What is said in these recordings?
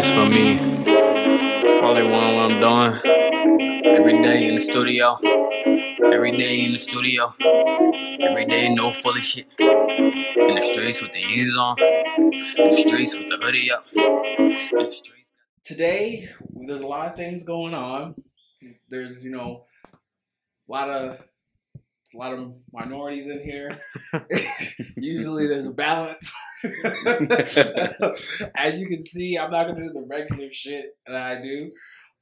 just for me. Probably one what I'm doing. Every day in the studio. Every day in the studio. Every day no fully shit. In the streets with the Yeezys on. In the streets with the hoodie up. In the streets. today there's a lot of things going on. There's you know a lot of a lot of minorities in here. Usually there's a balance. As you can see, I'm not gonna do the regular shit that I do.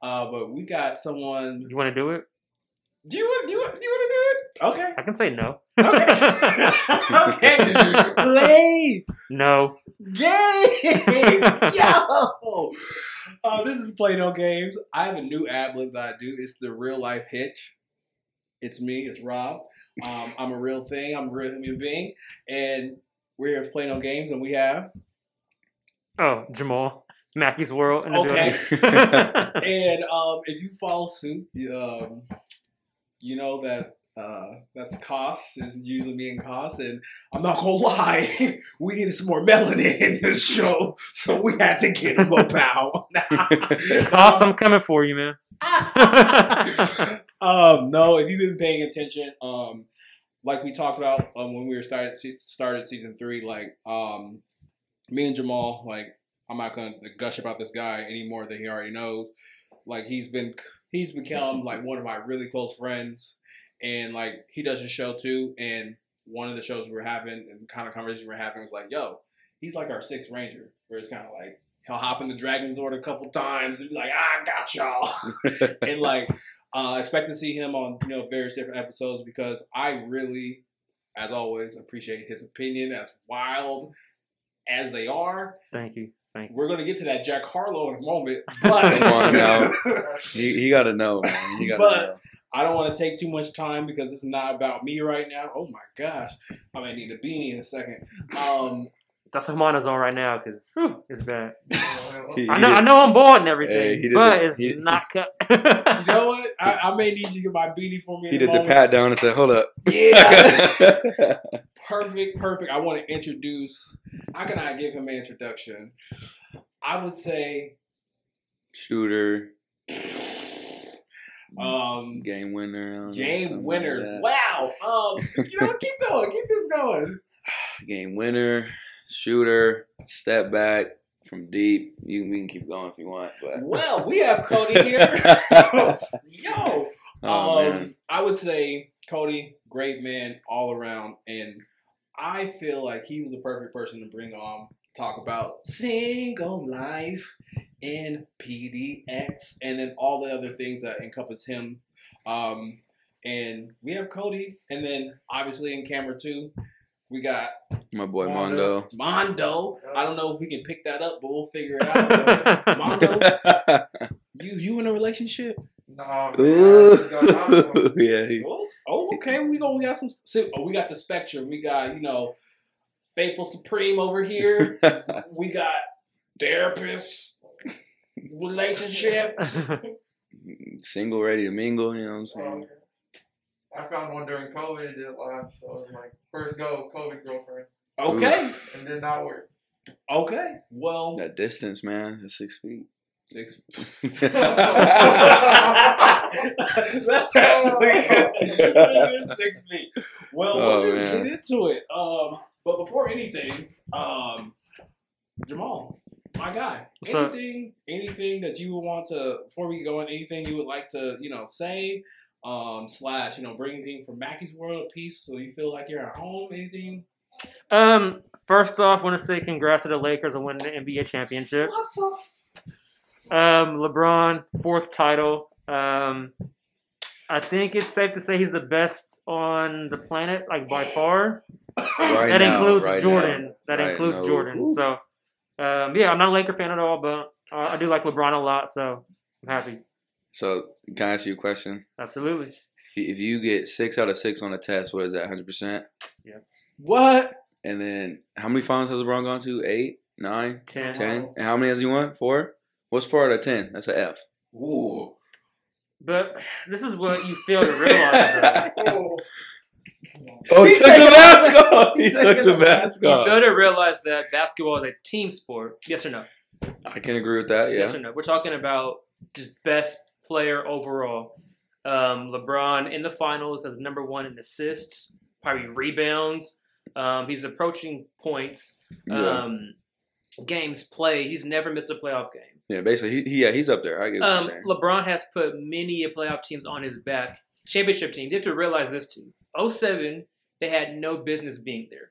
Uh, but we got someone. You want to do it? Do you want? Do you want? Do you want to do it? Okay. I can say no. Okay. okay. Play No. game. Yo. Uh, this is Play No Games. I have a new ad lib that I do. It's the real life hitch. It's me. It's Rob. Um, I'm a real thing. I'm a real human being, and we're here to Play No Games, and we have Oh, Jamal. Mackey's World. Okay. and um, if you follow suit, you, um, you know that uh, that's cost is usually me and cost, and I'm not gonna lie, we needed some more melanin in this show, so we had to get him a bow. Boss, I'm coming for you, man. um, no, if you've been paying attention, um, like we talked about um, when we were started started season three, like um, me and Jamal, like I'm not gonna gush about this guy any more than he already knows. Like he's been he's become like one of my really close friends, and like he does a show too. And one of the shows we were having and kind of conversation we were having was like, yo, he's like our sixth ranger. Where it's kind of like he'll hop in the Dragon Zord a couple times and be like, I got y'all, and like uh, expect to see him on you know various different episodes because I really, as always, appreciate his opinion. As wild as they are, Thank you. Thank you. we're gonna get to that Jack Harlow in a moment, but Come on now. he, he got to know, man. He got to But- know. I don't want to take too much time because it's not about me right now. Oh my gosh, I may need a beanie in a second. Um, That's what mine is on right now because it's bad. He- I he know, I know, I'm bored and everything, Hey, he did but the- it's he- not cut. you know what? I, I may need you to get my beanie for me. He in a did the moment. pat down and said, "Hold up." Yeah. perfect, perfect. I want to introduce. How can I give him an introduction? I would say, Shooter, um, game winner, I don't know, game winner. like Wow. Um, you know, keep going, keep this going. Game winner, shooter, step back from deep. You we can keep going if you want, but Well, we have Cody here. Yo. oh um, man, I would say Cody, great man all around, and I feel like he was the perfect person to bring on talk about single life in PDX, and then all the other things that encompass him. Um, and we have Cody, and then obviously in camera two, we got my boy Mondo. Mondo. I don't know if we can pick that up, but we'll figure it out. But Mondo, you you in a relationship? No, Ooh, yeah, he, Oh, oh, okay. We go. We got some. so- Oh, we got the spectrum. We got you know, faithful supreme over here. we got therapists, relationships. single, ready to mingle. You know what I'm saying? I found one during COVID It did it live, so it was like first go COVID girlfriend, Okay, and did not work. okay. Well, That distance, man, that's six feet. six. That's actually it is six feet. Well, Oh, let's just man. get into it. Um, but before anything, um, Jamal, my guy, What's up? anything, anything that you would want to before we go on, anything you would like to, you know, say, um, slash, you know, bring anything from Mackey's World of Peace, so you feel like you're at home. Anything? um, first off, want to say congrats to the Lakers on winning the NBA championship. Um, LeBron, fourth title. Um, I think it's safe to say he's the best on the planet, like by far. Right that now, includes right Jordan. now. That Right includes now. Jordan. Ooh. So, um, yeah, I'm not a Laker fan at all, but uh, I do like LeBron a lot, so I'm happy. So, can I ask you a question? Absolutely. If you get six out of six on a test, what is that? Hundred percent. Yeah. What? And then, how many finals has LeBron gone to? Eight, nine, Ten. ten. And how many has he won? Four. What's four out of ten? That's an F. Ooh. But this is what you fail to realize. though. Oh, he He's took the mask off. off. He He's took the the mask You off. fail to realize that basketball is a team sport. Yes or no? I can agree with that. Yes or no? We're talking about just best player overall. Um, LeBron in the finals as number one in assists, probably rebounds. Um, he's approaching points. Yeah. Um, games played. He's never missed a playoff game. Yeah. Basically, he, he yeah he's up there. I get what Um, you're saying. LeBron has put many a playoff teams on his back. Championship teams. You have to realize this too. 07, they had no business being there.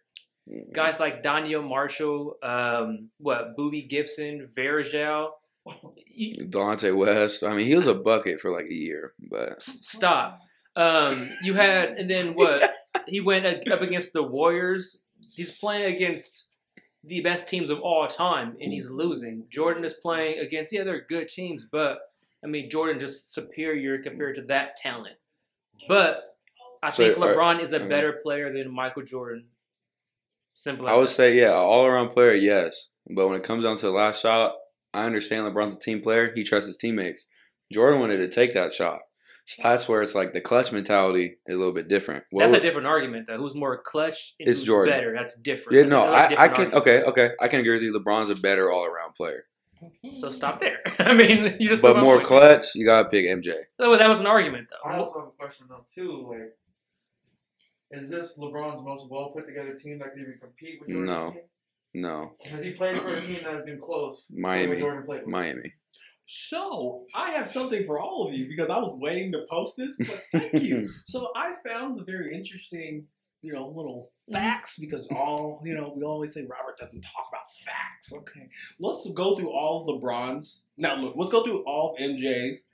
Mhm. Guys like Donyell Marshall, um, what Boobie Gibson, Varejão. Delonte West. I mean, he was a bucket for like a year, but Stop. Um, you had, and then what? he went up against the Warriors. He's playing against the best teams of all time, and he's losing. Jordan is playing against, yeah, they're good teams, but I mean, Jordan just superior compared to that talent. But I So, think are- LeBron is a okay. better player than Michael Jordan. Simple as I would that. say yeah, all around player, yes. But when it comes down to the last shot, I understand LeBron's a team player. He trusts his teammates. Jordan wanted to take that shot. So that's where it's like the clutch mentality is a little bit different. What That's would- a different argument, though. Who's more clutch? And It's who's Jordan. Better. That's different. yeah, That's- no, I, I can okay, arguments. okay, I can agree with you. LeBron's a better all around player, So stop there. I mean, you just. but more clutch. You gotta pick MJ. Oh, that was an argument, though. I also have a question though too. Like, is this LeBron's most well put together team that can even compete with Jordan's No. team? No, Has he played for a team that has been close? Miami. Jordan played with? Miami. So I have something for all of you because I was waiting to post this, but thank you. so I found a very interesting, you know, little facts because all you know we always say Robert doesn't talk about facts. Okay, let's go through all of LeBron's. Now look, let's go through all of MJ's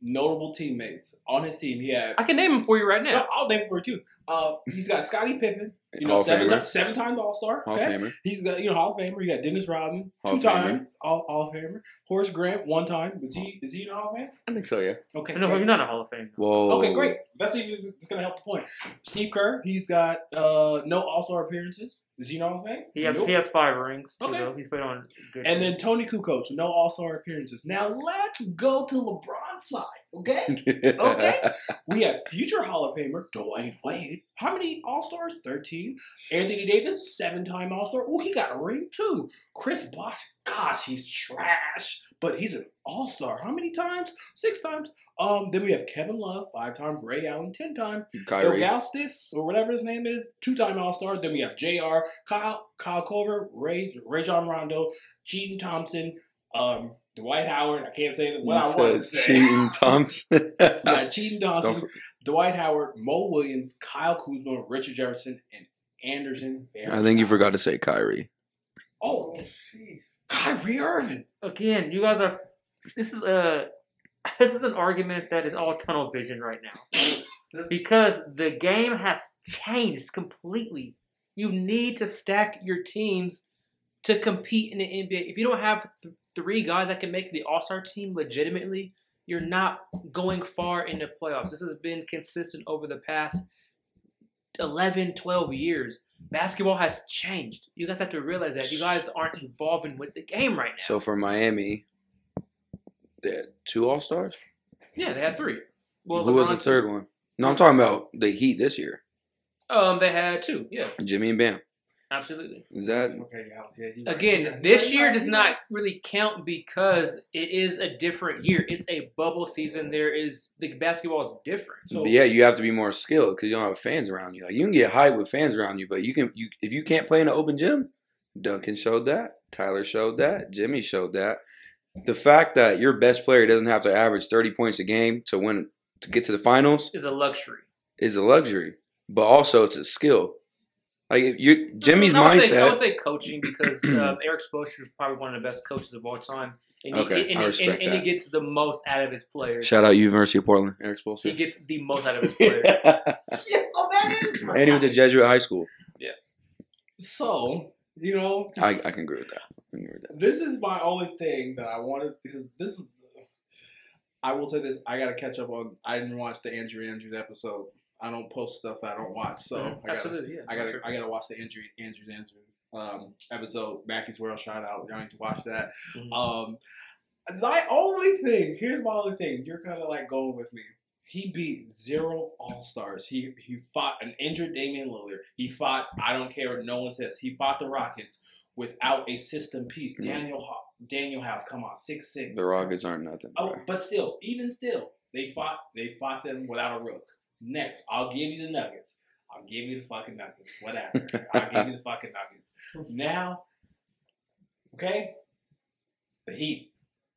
notable teammates on his team. He had. I can name him for you right now. No, I'll name it for you too. Uh, he's got Scottie Pippen, you know, Hall seven Famer. seven times All Star. Hall Okay, of Famer. He's got you know Hall of Famer. You got Dennis Rodman, two of time All Hall of Famer. Horace Grant, one time. Is he is he in the Hall of Fame? I think so. Yeah. Okay, no, great. you're not a Hall of Fame. Whoa. Okay, great. That's even it's gonna help the point. Steve Kerr, he's got uh no All Star appearances. Is he in the Hall of Fame? He has Nope. he has five rings. Too, Okay. though. He's played on good. And teams. then Toni Kukoc, no All Star appearances. Now let's go to LeBron's side, okay? Okay. we have future Hall of Famer Dwyane Wade. How many All Stars? Thirteen. Anthony Davis, seven-time All Star. Oh, he got a ring too. Chris Bosh, gosh, he's trash, but he's an All Star. How many times? Six times. Um, then we have Kevin Love, five-time. Ray Allen, ten-time. Kyrie. Ilgauskas, or whatever his name is, two-time All-Star. Then we have Jr. Kyle, Kyle Korver, Ray, Rajon Rondo, Cheaton Thompson, um, Dwight Howard. I can't say what I You wanted to say. Cheating Thompson. We got Cheaton Thompson, for- Dwight Howard, Mo Williams, Kyle Kuzma, Richard Jefferson, and Anderson. I think you forgot to say Kyrie. Oh, Sheesh. Kyrie Irving. again, you guys are. This is a. This is an argument that is all tunnel vision right now because the game has changed completely. You need to stack your teams to compete in the NBA. If you don't have th- three guys that can make the All Star team legitimately, you're not going far in the playoffs. This has been consistent over the past 11, 12 years. Basketball has changed. You guys have to realize that. You guys aren't evolving with the game right now. So for Miami, they had two All Stars. yeah, they had three. Well, Who was the third one? No, I'm talking about the Heat this year. Um, they had two. Yeah, Jimmy and Bam. Absolutely. Is that Okay, yeah, yeah, he right. Again, this year does not really count because it is a different year. It's a bubble season. There is the basketball is different. So yeah, you have to be more skilled because you don't have fans around you. Like you can get hype with fans around you, but you can you if you can't play in an open gym. Duncan showed that. Tyler showed that. Jimmy showed that. The fact that your best player doesn't have to average thirty points a game to win to get to the finals Is a luxury. is a luxury, but also it's a skill. Like you Jimmy's I would, say, I would say coaching because um, Erik Spoelstra is probably one of the best coaches of all time, and he, Okay, and, I respect and, and he gets the most out of his players. Shout out University of Portland, Erik Spoelstra. He gets the most out of his players. Yeah, oh, that is and he went to Jesuit High School. Yeah. So you know, I, I can agree with that. I can agree with that. this is my only thing that I wanted because this is. I will say this: I got to catch up on. I didn't watch the Andrew Andrews episode. I don't post stuff that I don't watch, so I gotta, Mm-hmm. Absolutely, yeah. I gotta, sure. I gotta watch the Andrew Andrews Andrews um, episode. Mackey's World shout out. Y'all need to watch that. Mhm. Um, my only thing here's my only thing. You're kind of like going with me. He beat zero All Stars. He he fought an injured Damian Lillard. He fought I don't care what no one says. He fought the Rockets. without a system piece. Yeah. Daniel Danuel House, come on, six six. The Rockets aren't nothing. Oh, bro. but still, even still, they fought. They fought them without a rook. Next, I'll give you the Nuggets. I'll give you the fucking Nuggets. Whatever. I'll give you the fucking Nuggets. Now, okay, the Heat.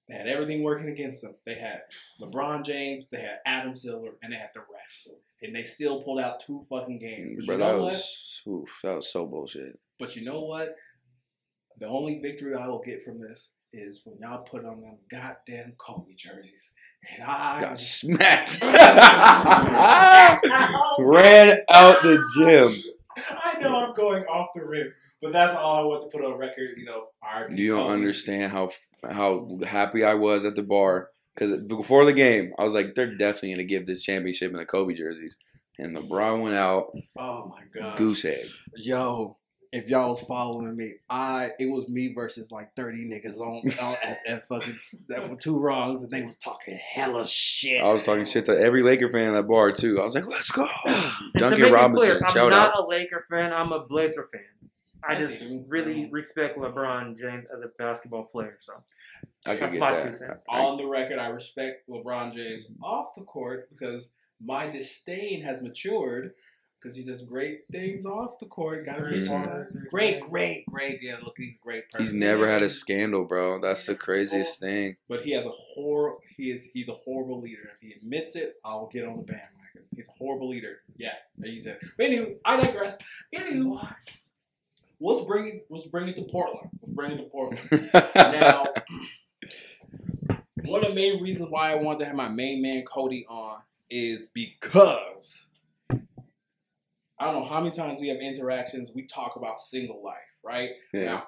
They had everything working against them. They had LeBron James, they had Adam Silver, and they had the refs, and they still pulled out two fucking games. But Bro, you that know what? was oof, that was so bullshit. But you know what? The only victory I will get from this is when y'all put on them goddamn Kobe jerseys, and I Got smacked. Ran out the gym. I know I'm going off the rim, but that's all I want to put on record. You know, You don't understand how how happy I was at the bar because before the game, I was like, they're definitely gonna give this championship in the Kobe jerseys, and LeBron went out Oh my god, goose egg. Yo, if y'all was following me, I it was me versus like thirty niggas on, on at, at fucking that were two wrongs, and they was talking hella shit. I was talking shit to every Laker fan in that bar too. I was like, let's go, And to Duncan make it Robinson, clear, I'm shout not out. a Laker fan. I'm a Blazer fan. I I just see you. really mm-hmm. respect LeBron James as a basketball player. So I that's get my that. two cents. on the record, I respect LeBron James off the court because my disdain has matured because he does great things off the court. Got to be Mhm. Great, great, great. Yeah, look, he's a great. Person. He's never had a scandal, bro. That's the craziest thing. But he has a hor. He is. He's a horrible leader. If he admits it, I'll get on the bandwagon. He's a horrible leader. Yeah, he said. But anyway, I digress. Anyway, let's bring it. Let's bring it to Portland. Let's bring it to Portland. now, one of the main reasons why I wanted to have my main man Cody on is because I don't know how many times we have interactions. We talk about single life, right? yeah. Now,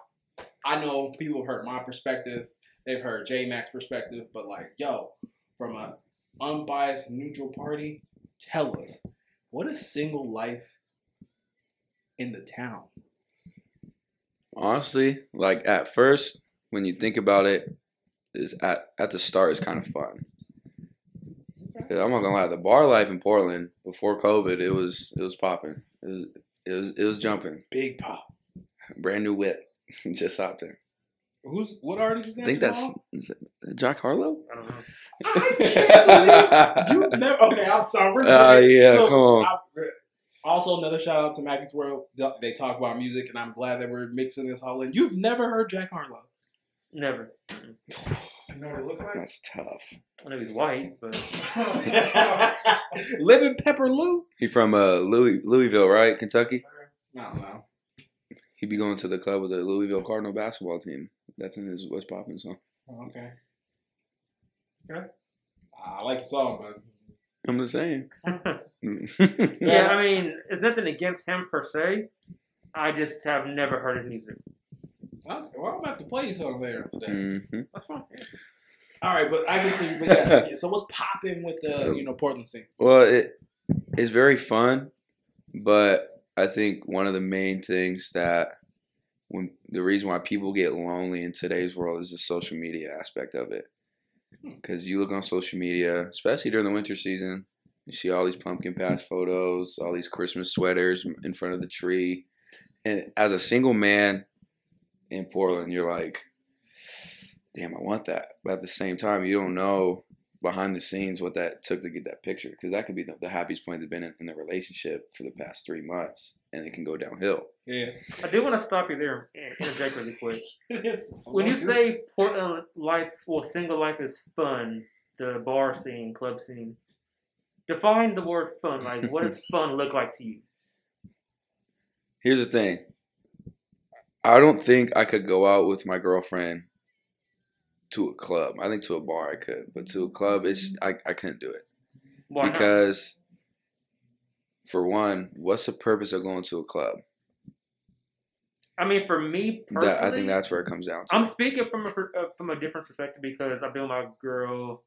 I know people have heard my perspective. They've heard J Mac's perspective, but like, yo, from a unbiased, neutral party, tell us what is single life in the town? Honestly, like at first, when you think about it, is at at the start is kind of fun. 'Cause I'm not gonna lie, the bar life in Portland before COVID, it was it was popping. It was it was it was jumping. Big pop. Brand new whip, just hopped in. Who's what artist is that? I think that's is it Jack Harlow. I don't know. I can't believe you've never. Okay, I'm sorry. We're Oh, good. yeah, come on. I- also, another shout out to Mackey's World. They talk about music, and I'm glad that we're mixing this all in. You've never heard Jack Harlow. Never. You know what it looks like? That's tough. I know he's white, but Living Pepper Lou? He from uh Louis Louisville, right? Kentucky. I don't know. He be going to the club with the Louisville Cardinal basketball team. That's in his What's Poppin' song. Oh, okay. Okay. I like the song, but I'm just saying. yeah, I mean, it's nothing against him per se. I just have never heard his music. Okay, well, I'm about to play you something later today. hmm That's fine. All right, but I can. But yes, yeah, so what's popping with the you know Portland scene? Well, it it's very fun, but I think one of the main things that when the reason why people get lonely in today's world is the social media aspect of it. Because you look on social media, especially during the winter season, you see all these pumpkin patch photos, all these Christmas sweaters in front of the tree, and as a single man in Portland, you're like, "Damn, I want that." But at the same time, you don't know behind the scenes what that took to get that picture because that could be the, the happiest point they've been in, in the relationship for the past three months and it can go downhill Yeah. I do want to stop you there and interject really quick. When you say Portland life, well, single life is fun, the bar scene, club scene, define the word fun. Like, what does fun look like to you? here's the thing i don't think i could go out with my girlfriend to a club i think to a bar i could but to a club it's i, I couldn't do it Why not? because for one what's the purpose of going to a club I mean, for me personally, that, i think that's where it comes down to I'm speaking from a uh, from a different perspective because I've been with my girl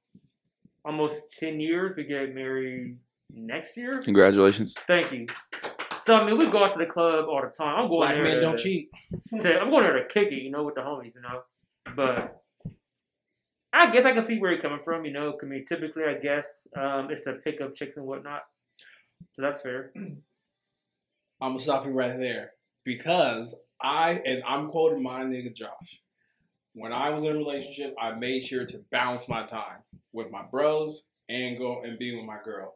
almost ten years. We get married next year. congratulations Thank you. So I mean, we go out to the club all the time. I'm going Black there men to, don't cheat. to- I'm going there to kick it, you know, with the homies, you know. But I guess I can see where you're coming from, you know. I mean, typically, I guess um, it's to pick up chicks and whatnot. So that's fair. I'm gonna stop you right there because I and I'm quoting my nigga Josh. When I was in a relationship, I made sure to balance my time with my bros and go and being with my girl.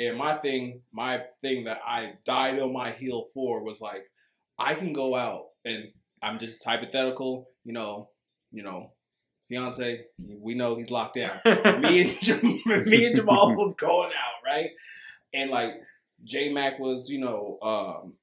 And my thing, my thing that I died on my heel for was like, I can go out and I'm just hypothetical, you know, you know, fiance, we know he's locked down. me and Jam- me and Jamal was going out, right? And like J Mac was, you know, um,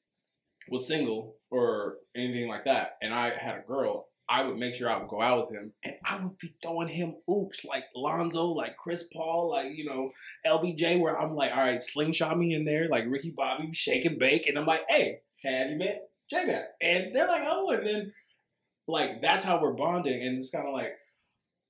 was single or anything like that, and I had a girl. I would make sure I would go out with him, and I would be throwing him oops like Lonzo, like Chris Paul, like you know LBJ, where I'm like, all right, slingshot me in there, like Ricky Bobby, shake and bake, and I'm like, hey, have you met J Mac? And they're like, oh, and then like that's how we're bonding, and it's kind of like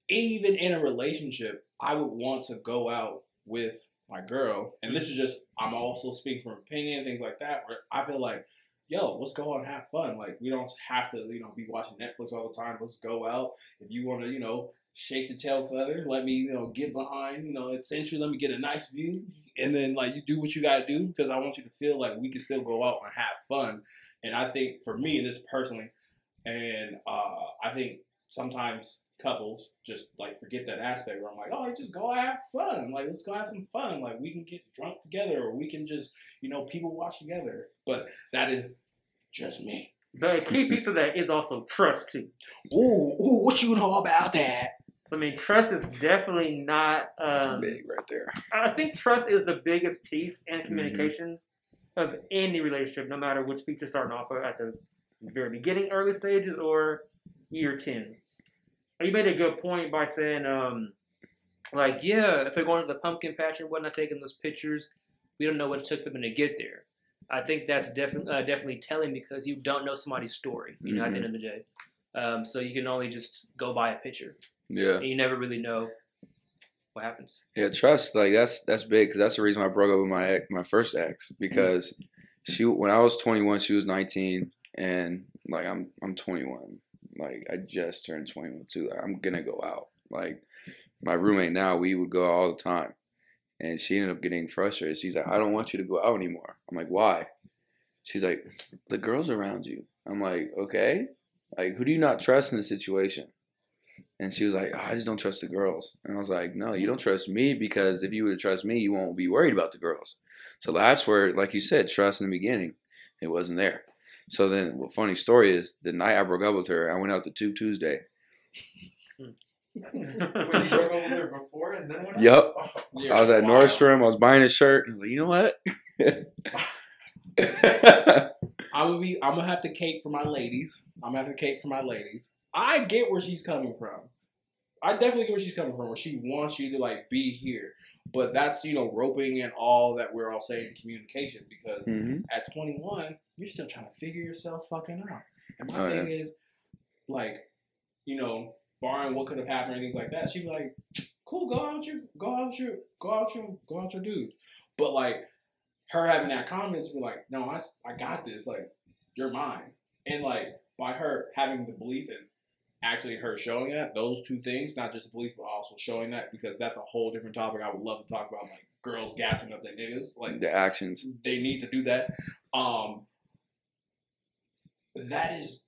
even in a relationship, I would want to go out with my girl, and this is just I'm also speaking from opinion, things like that, where I feel like, yo, let's go out and have fun. Like we don't have to, you know, be watching Netflix all the time. Let's go out. If you want to, you know, shake the tail feather, let me, you know, get behind, you know, essentially let me get a nice view. And then like you do what you gotta do because I want you to feel like we can still go out and have fun. And I think for me, this personally, and uh, I think sometimes couples just like forget that aspect where I'm like, oh, just go have fun. Like, let's go have some fun. Like, we can get drunk together or we can just, you know, people watch together. But that is just me. The key piece of that is also trust too. Ooh, ooh, what you know about that? So I mean, trust is definitely not. That's Um, big right there. I think trust is the biggest piece in communication of any relationship, no matter which piece you're starting off of at the very beginning, early stages, or year ten. You made a good point by saying, um, like, yeah, if they're going to the pumpkin patch and whatnot, taking those pictures, we don't know what it took for them to get there. I think that's definitely uh, definitely telling because you don't know somebody's story. You know, at the end of the day, um, so you can only just go by a picture, Yeah. and you never really know what happens. Yeah, trust like that's that's big because that's the reason I broke up with my ex, my first ex because she when I was 21 she was 19 and like I'm I'm 21 like I just turned 21 too. I'm gonna go out. Like my roommate now we would go all the time. And she ended up getting frustrated. She's like I don't want you to go out anymore. I'm like why? She's like the girls around you. I'm like okay. Like who do you not trust in this situation? And she was like, oh, I just don't trust the girls. And I was like, No, you don't trust me because if you would trust me, you won't be worried about the girls. So that's where, like you said, trust in the beginning, it wasn't there. So then, well, funny story is the night I broke up with her, I went out to Tube Tuesday. Wait, you broke up before and then went out? Yup. Oh, Yeah, I was at wow. Nordstrom, I was buying a shirt. And like, you know what? I'm gonna be. I'm gonna have to cake for my ladies. I'm gonna have to cake for my ladies. I get where she's coming from. I definitely get where she's coming from. Where she wants you to like be here, but that's you know roping and all that we're all saying communication because Mhm. at 21 you're still trying to figure yourself fucking out. And my Oh, thing is, like, you know, barring what could have happened or things like that, she'd be like, "Cool, go out your, go out your, go out your, go out your dude." But like, her having that confidence, be like, "No, I, I got this. Like, you're mine." And like, by her having the belief and actually her showing that those two things, not just the police, but also showing that because that's a whole different topic. I would love to talk about like girls gassing up their niggas, like the actions. they need to do that. Um, that is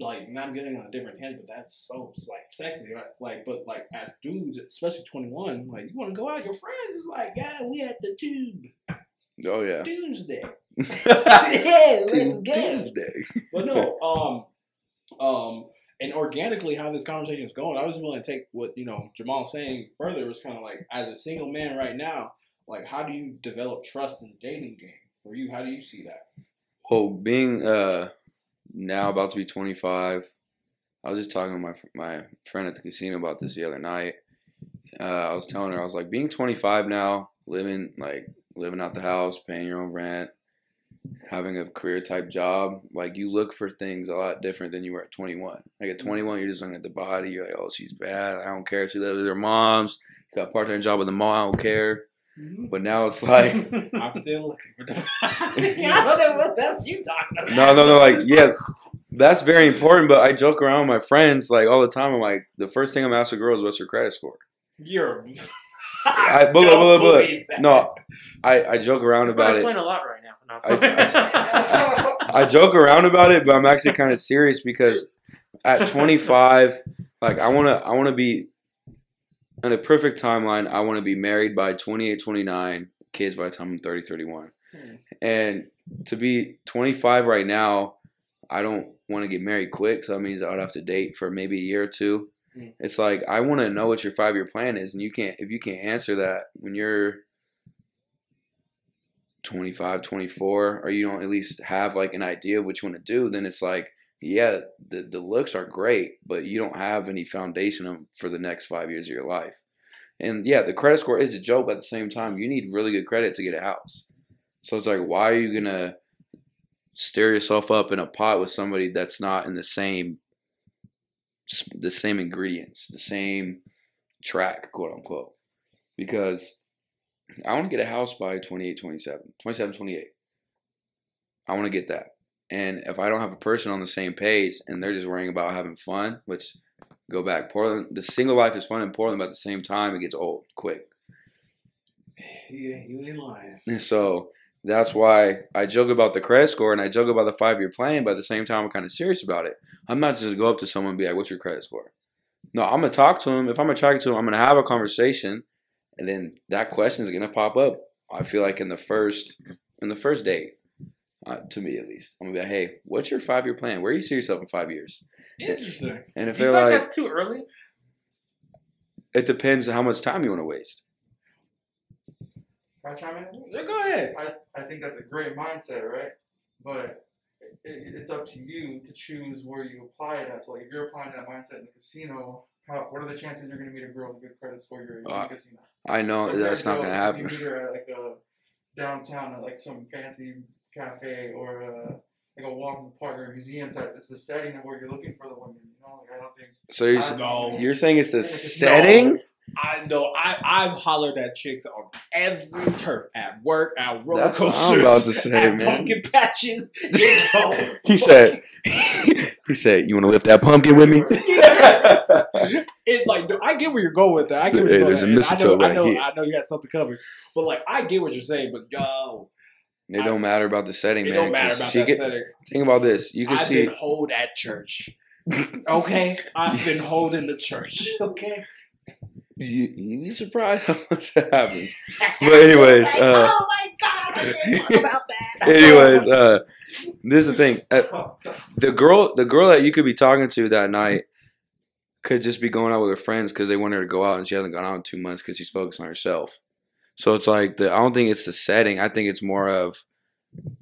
like not getting on a different tangent, but that's so like sexy, right? Like, but like as dudes, especially twenty one, like you want to go out, your friends is like, yeah, we at the tube Oh, yeah. Tuesday. yeah, let's go. Tuesday. But no, um, um, and organically, how this conversation is going, I was willing to take what you know Jamal's saying further. Was kind of like, as a single man right now, like, how do you develop trust in the dating game? For you, how do you see that? Well, being uh now about to be 25, I was just talking to my my friend at the casino about this the other night. Uh, I was telling her I was like, being 25 now, living like living out the house, paying your own rent, having a career type job, like you look for things a lot different than you were at 21. Like at mm-hmm. 21, you're just looking at the body. You're like, oh, she's bad. I don't care. She lives with her mom's. She got a part time job with the mom. I don't care. Mm-hmm. But now it's like. I'm still looking for the. I don't know what else you talking about. No, no, no. Like, yeah, that's very important. But I joke around with my friends like all the time. I'm like, the first thing I'm asking girls, what's her credit score? You're. I, but, look, Don't look, look, believe that. no, I, I joke around That's about it. explain a lot right No. I- I joke around about it, but I'm actually kind of serious because at 25, like I want to, I want to be in a perfect timeline. I want to be married by 28, 29, kids by the time I'm 30, 31. Hmm. And to be 25 right now, I don't want to get married quick. So that means I would have to date for maybe a year or two. Hmm. It's like I want to know what your five year plan is, and you can't if you can't answer that when you're 25, 24, or you don't at least have like an idea what you want to do, then it's like, yeah, the, the looks are great, but you don't have any foundation for the next five years of your life. And yeah, the credit score is a joke, but at the same time, you need really good credit to get a house. So it's like, why are you going to stir yourself up in a pot with somebody that's not in the same the same ingredients, the same track, quote unquote? Because I want to get a house by 28, 27, 27, 28. I want to get that. And if I don't have a person on the same page and they're just worrying about having fun, which go back, Portland, the single life is fun in Portland, but at the same time, it gets old quick. Yeah, you ain't lying. And so that's why I joke about the credit score and I joke about the five year plan, but at the same time, I'm kind of serious about it. I'm not just gonna go up to someone and be like, "What's your credit score?" No, I'm gonna talk to him. If I'm attracted to him, I'm gonna have a conversation, and then that question is gonna pop up. I feel like in the first in the first date, uh, to me at least, I'm gonna be like, "Hey, what's your five year plan? Where do you see yourself in five years?" Interesting. And if Do you they're feel like like, that's too early? "It depends how much time you want to waste." Can I chime in? Yeah, go ahead. I, I think that's a great mindset, right? But it, it's up to you to choose where you apply it at. So, like, if you're applying that mindset in the casino, how, what are the chances you're going to meet a girl with good credit score your age Uh, casino? I know Compared that's not gonna happen. You meet her at like a downtown at like some fancy cafe or a, like a walk in the park or a museum type. It's the setting of where you're looking for the women. You know, like I don't think. So you're, I- No. you're saying it's the No. setting? I know. I I've hollered at chicks on every turf at work, at roller That's what coasters, I'm about to say, at man. pumpkin patches. You know, He said, he said, you want to lift that pumpkin with me? it like I get where you're going with that. I get where you're there's going. a with that. mistletoe I know, right I know, here. I know you had something covered, but like I get what you're saying. But yo, It don't matter about the setting, it man. don't matter 'cause about she that get- setting. Think about this. You can I've see. been hold at church. Okay, I've been holding the church. Okay. You, you'd be surprised how much that happens. But anyways, uh, oh my god, I can't talk about that. anyways, uh, this is the thing. Uh, the girl, the girl that you could be talking to that night, could just be going out with her friends because they want her to go out, and she hasn't gone out in two months because she's focused on herself. So it's like the. I don't think it's the setting. I think it's more of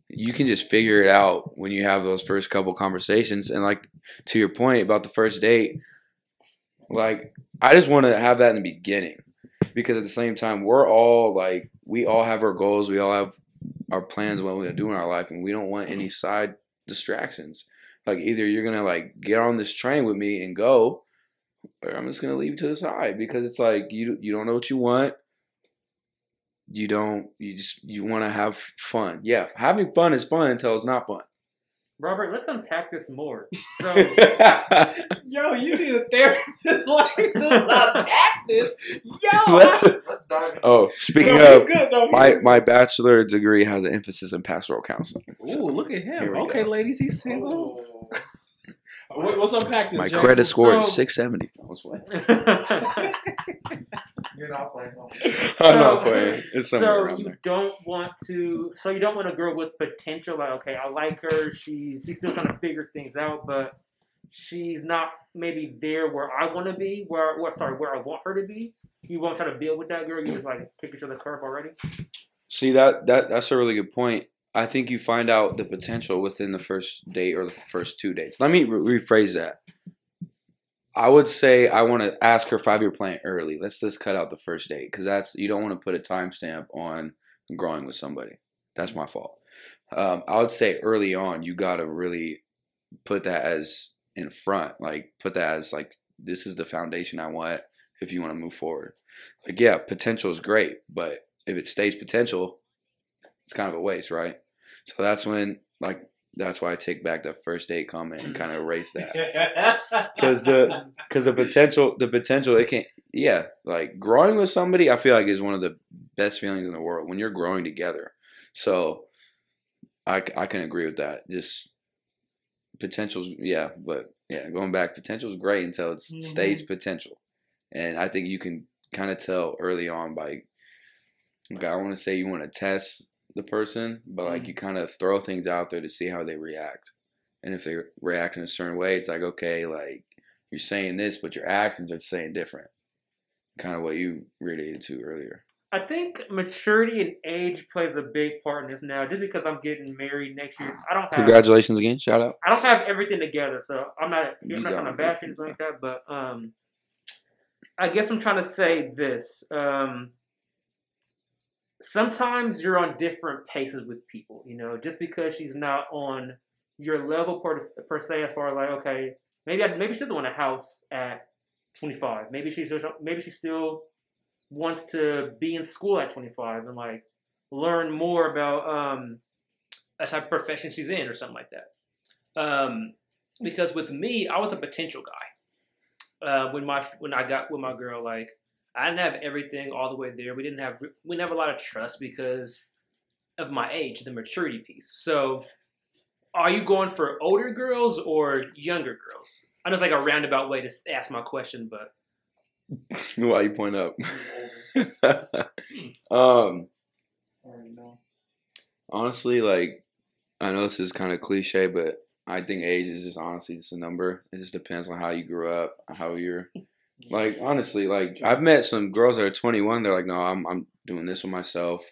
you can just figure it out when you have those first couple conversations. And like to your point about the first date, like I just want to have that in the beginning because at the same time we're all like we all have our goals, we all have our plans what we're gonna do in our life, and we don't want any side distractions. Like either you're gonna like get on this train with me and go, or I'm just gonna leave you to the side because it's like you you don't know what you want. You don't you just you want to have fun. Yeah, having fun is fun until it's not fun. Robert, let's unpack this more. So, Yo, you need a therapist like this. Unpack this. Yo, Let's- Let's dive in. oh, speaking no, of, good. No, my my bachelor degree has an emphasis in pastoral counseling. good. Ooh, look at him. Okay, go. ladies, he's oh. single. Oh. Wait, what's unpack this? My Jay? credit score is 670. I was what? You're not playing. No. I'm not playing. It's somewhere so around you there. don't want to. So you don't want a girl with potential. Like, okay, I like her. She's she's still trying to figure things out, but she's not maybe there where I want to be. Where, where sorry, where I want her to be. You won't try to build with that girl. You just like kick each other curve already. See that that that's a really good point. I think you find out the potential within the first date or the first two dates. Let me re- rephrase that. I would say I want to ask her five year plan early. Let's just cut out the first date because that's you don't want to put a timestamp on growing with somebody. That's my fault. Um, I would say early on you got to really put that as in front, like put that as like this is the foundation I want if you want to move forward. Like yeah, potential is great, but if it stays potential, it's kind of a waste, right? So that's when like that's why I take back the first date comment and kind of erase that because the because the potential the potential it can yeah, like growing with somebody, I feel like is one of the best feelings in the world when you're growing together. So I I can agree with that. Just potentials, yeah, but yeah, going back, potential is great until it Mhm. stays potential, and I think you can kind of tell early on by. Okay, I want to say you want to test the person, but like you kind of throw things out there to see how they react, and if they react in a certain way, it's like okay, like you're saying this, but your actions are saying different. Kind of what you related to earlier. I think maturity and age plays a big part in this now. Just because I'm getting married next year, I don't have Congratulations again! Shout out. I don't have everything together, so I'm not You I'm not trying to bash anything like that. But um, I guess I'm trying to say this. Um, sometimes you're on different paces with people. You know, just because she's not on your level per, per se, as far as like okay, maybe I, maybe she doesn't want a house at 25. Maybe she's maybe she still wants to be in school at 25 and like learn more about um, a type of profession she's in or something like that. Um, because with me, I was a potential guy. Uh, when my when I got with my girl, like I didn't have everything all the way there. We didn't have we didn't have a lot of trust because of my age, the maturity piece. So, are you going for older girls or younger girls? I know it's like a roundabout way to ask my question, but Why you point up? um, I already know. honestly, like I know this is kind of cliche, but I think age is just honestly just a number. It just depends on how you grew up, how you're. Like honestly, like I've met some girls that are 21. They're like, no, I'm I'm doing this with myself.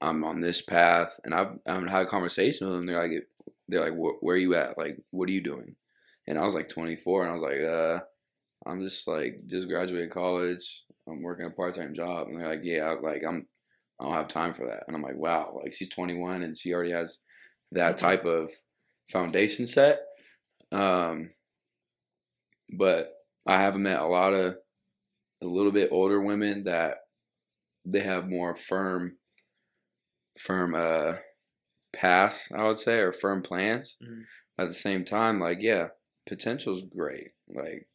I'm on this path, and I've I've had a conversation with them. They're like, they're like, where are you at? Like, what are you doing? And I was like 24, and I was like, uh, I'm just like just graduated college. I'm working a part time job, and they're like, yeah, like I'm I don't have time for that. And I'm like, wow, like she's 21 and she already has that type of foundation set. Um, but I have met a lot of a little bit older women that they have more firm, firm uh pass, I would say, or firm plans. Mhm. At the same time, like yeah, potential's great. Like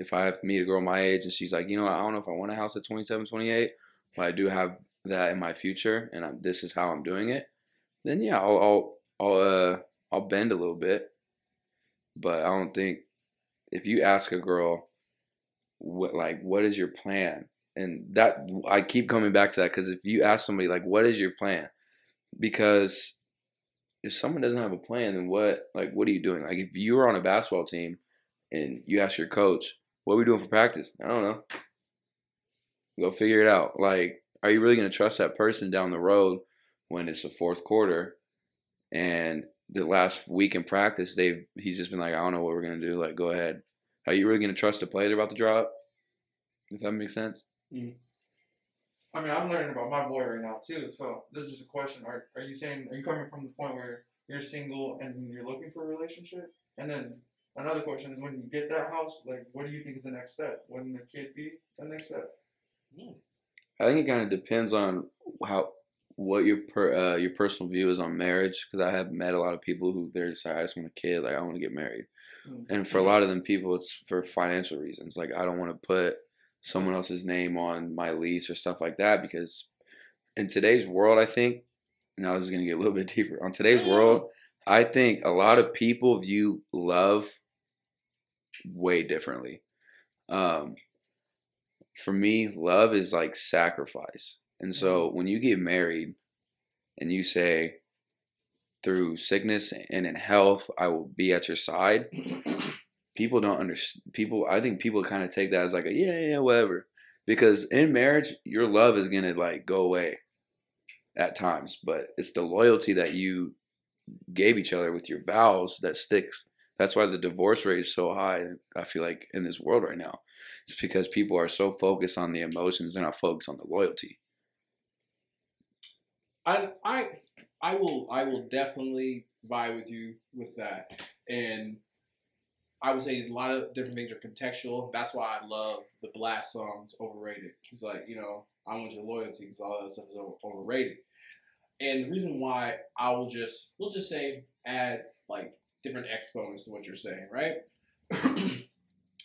if I meet a girl my age and she's like, you know, I don't know if I want a house at 27, 28, but I do have that in my future, and I'm, this is how I'm doing it. Then yeah, I'll I'll I'll uh I'll bend a little bit, but I don't think if you ask a girl what like what is your plan, and that I keep coming back to that because if you ask somebody like what is your plan, because if someone doesn't have a plan, then what like what are you doing? Like if you were on a basketball team and you ask your coach, what are we doing for practice? I don't know. Go figure it out. Like, are you really gonna trust that person down the road when it's the fourth quarter and the last week in practice they've he's just been like, I don't know what we're gonna do, like go ahead. Are you really gonna trust a player about to drop? If that makes sense. Mm-hmm. I mean, I'm learning about my boy right now too. So this is just a question: Are are you saying are you coming from the point where you're single and you're looking for a relationship? And then another question is: When you get that house, like, what do you think is the next step? Wouldn't the kid be the next step? Hmm. I think it kind of depends on how what your per, uh, your personal view is on marriage. Because I have met a lot of people who they're just like, I just want a kid, like I want to get married, Mm. and for a lot of them people, it's for financial reasons. Like I don't want to put someone else's name on my lease or stuff like that because in today's world, I think now this is gonna get a little bit deeper. On today's world, I think a lot of people view love way differently. Um, for me, love is like sacrifice. And mm-hmm. so when you get married and you say, through sickness and in health, I will be at your side, people don't understand. People, I think people kind of take that as like, a, yeah, yeah, whatever. Because in marriage, your love is going to like go away at times, but it's the loyalty that you gave each other with your vows that sticks. That's why the divorce rate is so high. I feel like in this world right now, it's because people are so focused on the emotions, they're not focused on the loyalty. I I I will I will definitely vie with you with that, and I would say a lot of different things are contextual. That's why I love the Blxst songs overrated. It's like you know I want your loyalty because all that stuff is over- overrated. And the reason why I will just we'll just say add like different exponents to what you're saying, right?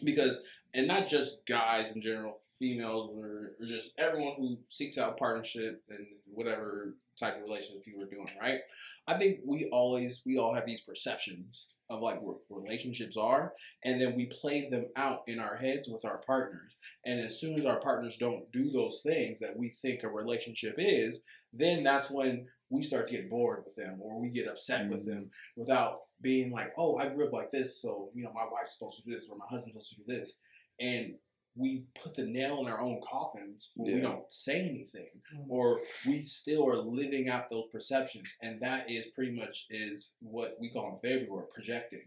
because and not just guys in general, females or, or just everyone who seeks out partnership and whatever type of relationship people are doing, right? I think we always we all have these perceptions of like what relationships are, and then we play them out in our heads with our partners. And as soon as our partners don't do those things that we think a relationship is, then that's when we start to get bored with them or we get upset with them without being like, oh, I grew up like this, so you know my wife's supposed to do this or my husband's supposed to do this, and we put the nail in our own coffins when we don't say anything Mm. or we still are living out those perceptions and that is pretty much is what we call in February projecting.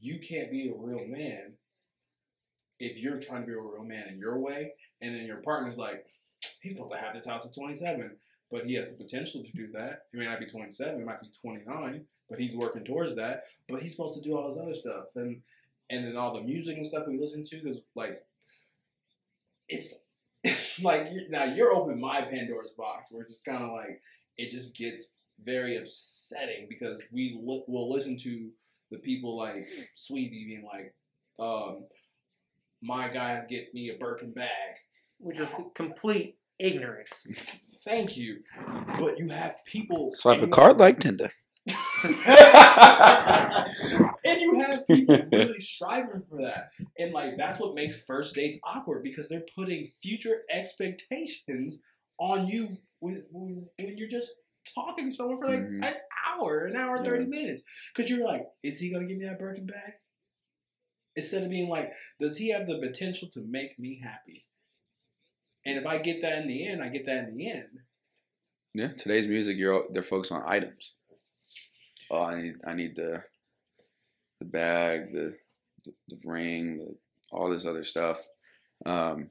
You can't be a real man if you're trying to be a real man in your way and then your partner's like he's supposed to have this house at 27 but he has the potential to do that. He may not be 27 he might be 29 but he's working towards that but he's supposed to do all this other stuff. And and then all the music and stuff we listen to is like it's like you- now you're opening my Pandora's box where it's just kind of like it just gets very upsetting because we li- will listen to the people like Saweetie being like, um, my guys get me a Birkin bag. Which is complete ignorance. Thank you, but you have people Swipe a and you- card like Tinder. and you have people really striving for that. And like that's what makes first dates awkward because they're putting future expectations on you when, when, when you're just talking to someone for like Mhm. an hour, an hour and 30 minutes. Because you're like, is he going to give me that Birkin bag? Instead of being like, does he have the potential to make me happy? And if I get that in the end, I get that in the end. Yeah, today's music, you're all- they're focused on items. Oh, I need I need the the bag, the the, the ring, the, all this other stuff. Um,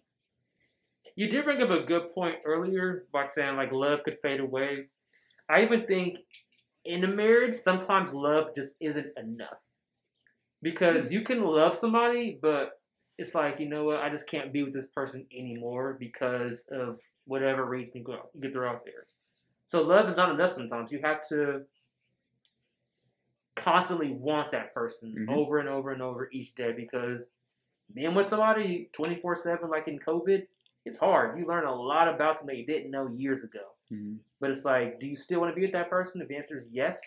You did bring up a good point earlier by saying like love could fade away. I even think in a marriage sometimes love just isn't enough. Because you can love somebody, but it's like, you know what, I just can't be with this person anymore because of whatever reason you get throw out there. So love is not enough sometimes. You have to constantly want that person Mhm. over and over and over each day because being with somebody 24 7 like in covid it's hard. You learn a lot about them that you didn't know years ago. Mhm. but it's like do you still want to be with that person? If the answer is yes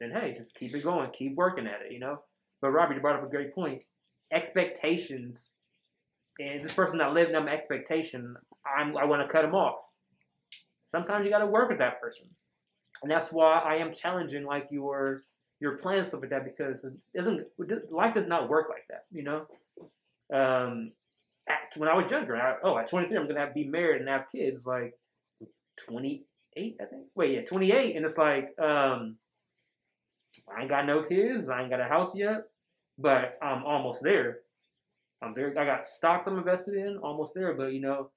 then hey just keep it going. Keep working at it you know? But Robbie, you brought up a great point. Expectations and this person not living up to expectation I'm, i want to cut them off. Sometimes you got to work with that person. And that's why i am challenging like your your plans stuff like that because it doesn't life does not work like that you know? Um at, when i was younger I, oh at 23 i'm gonna have be married and have kids like 28 i think? Wait yeah 28 and it's like um i ain't got no kids i ain't got a house yet but i'm almost there. I'm there i got stocks i'm invested in almost there but you know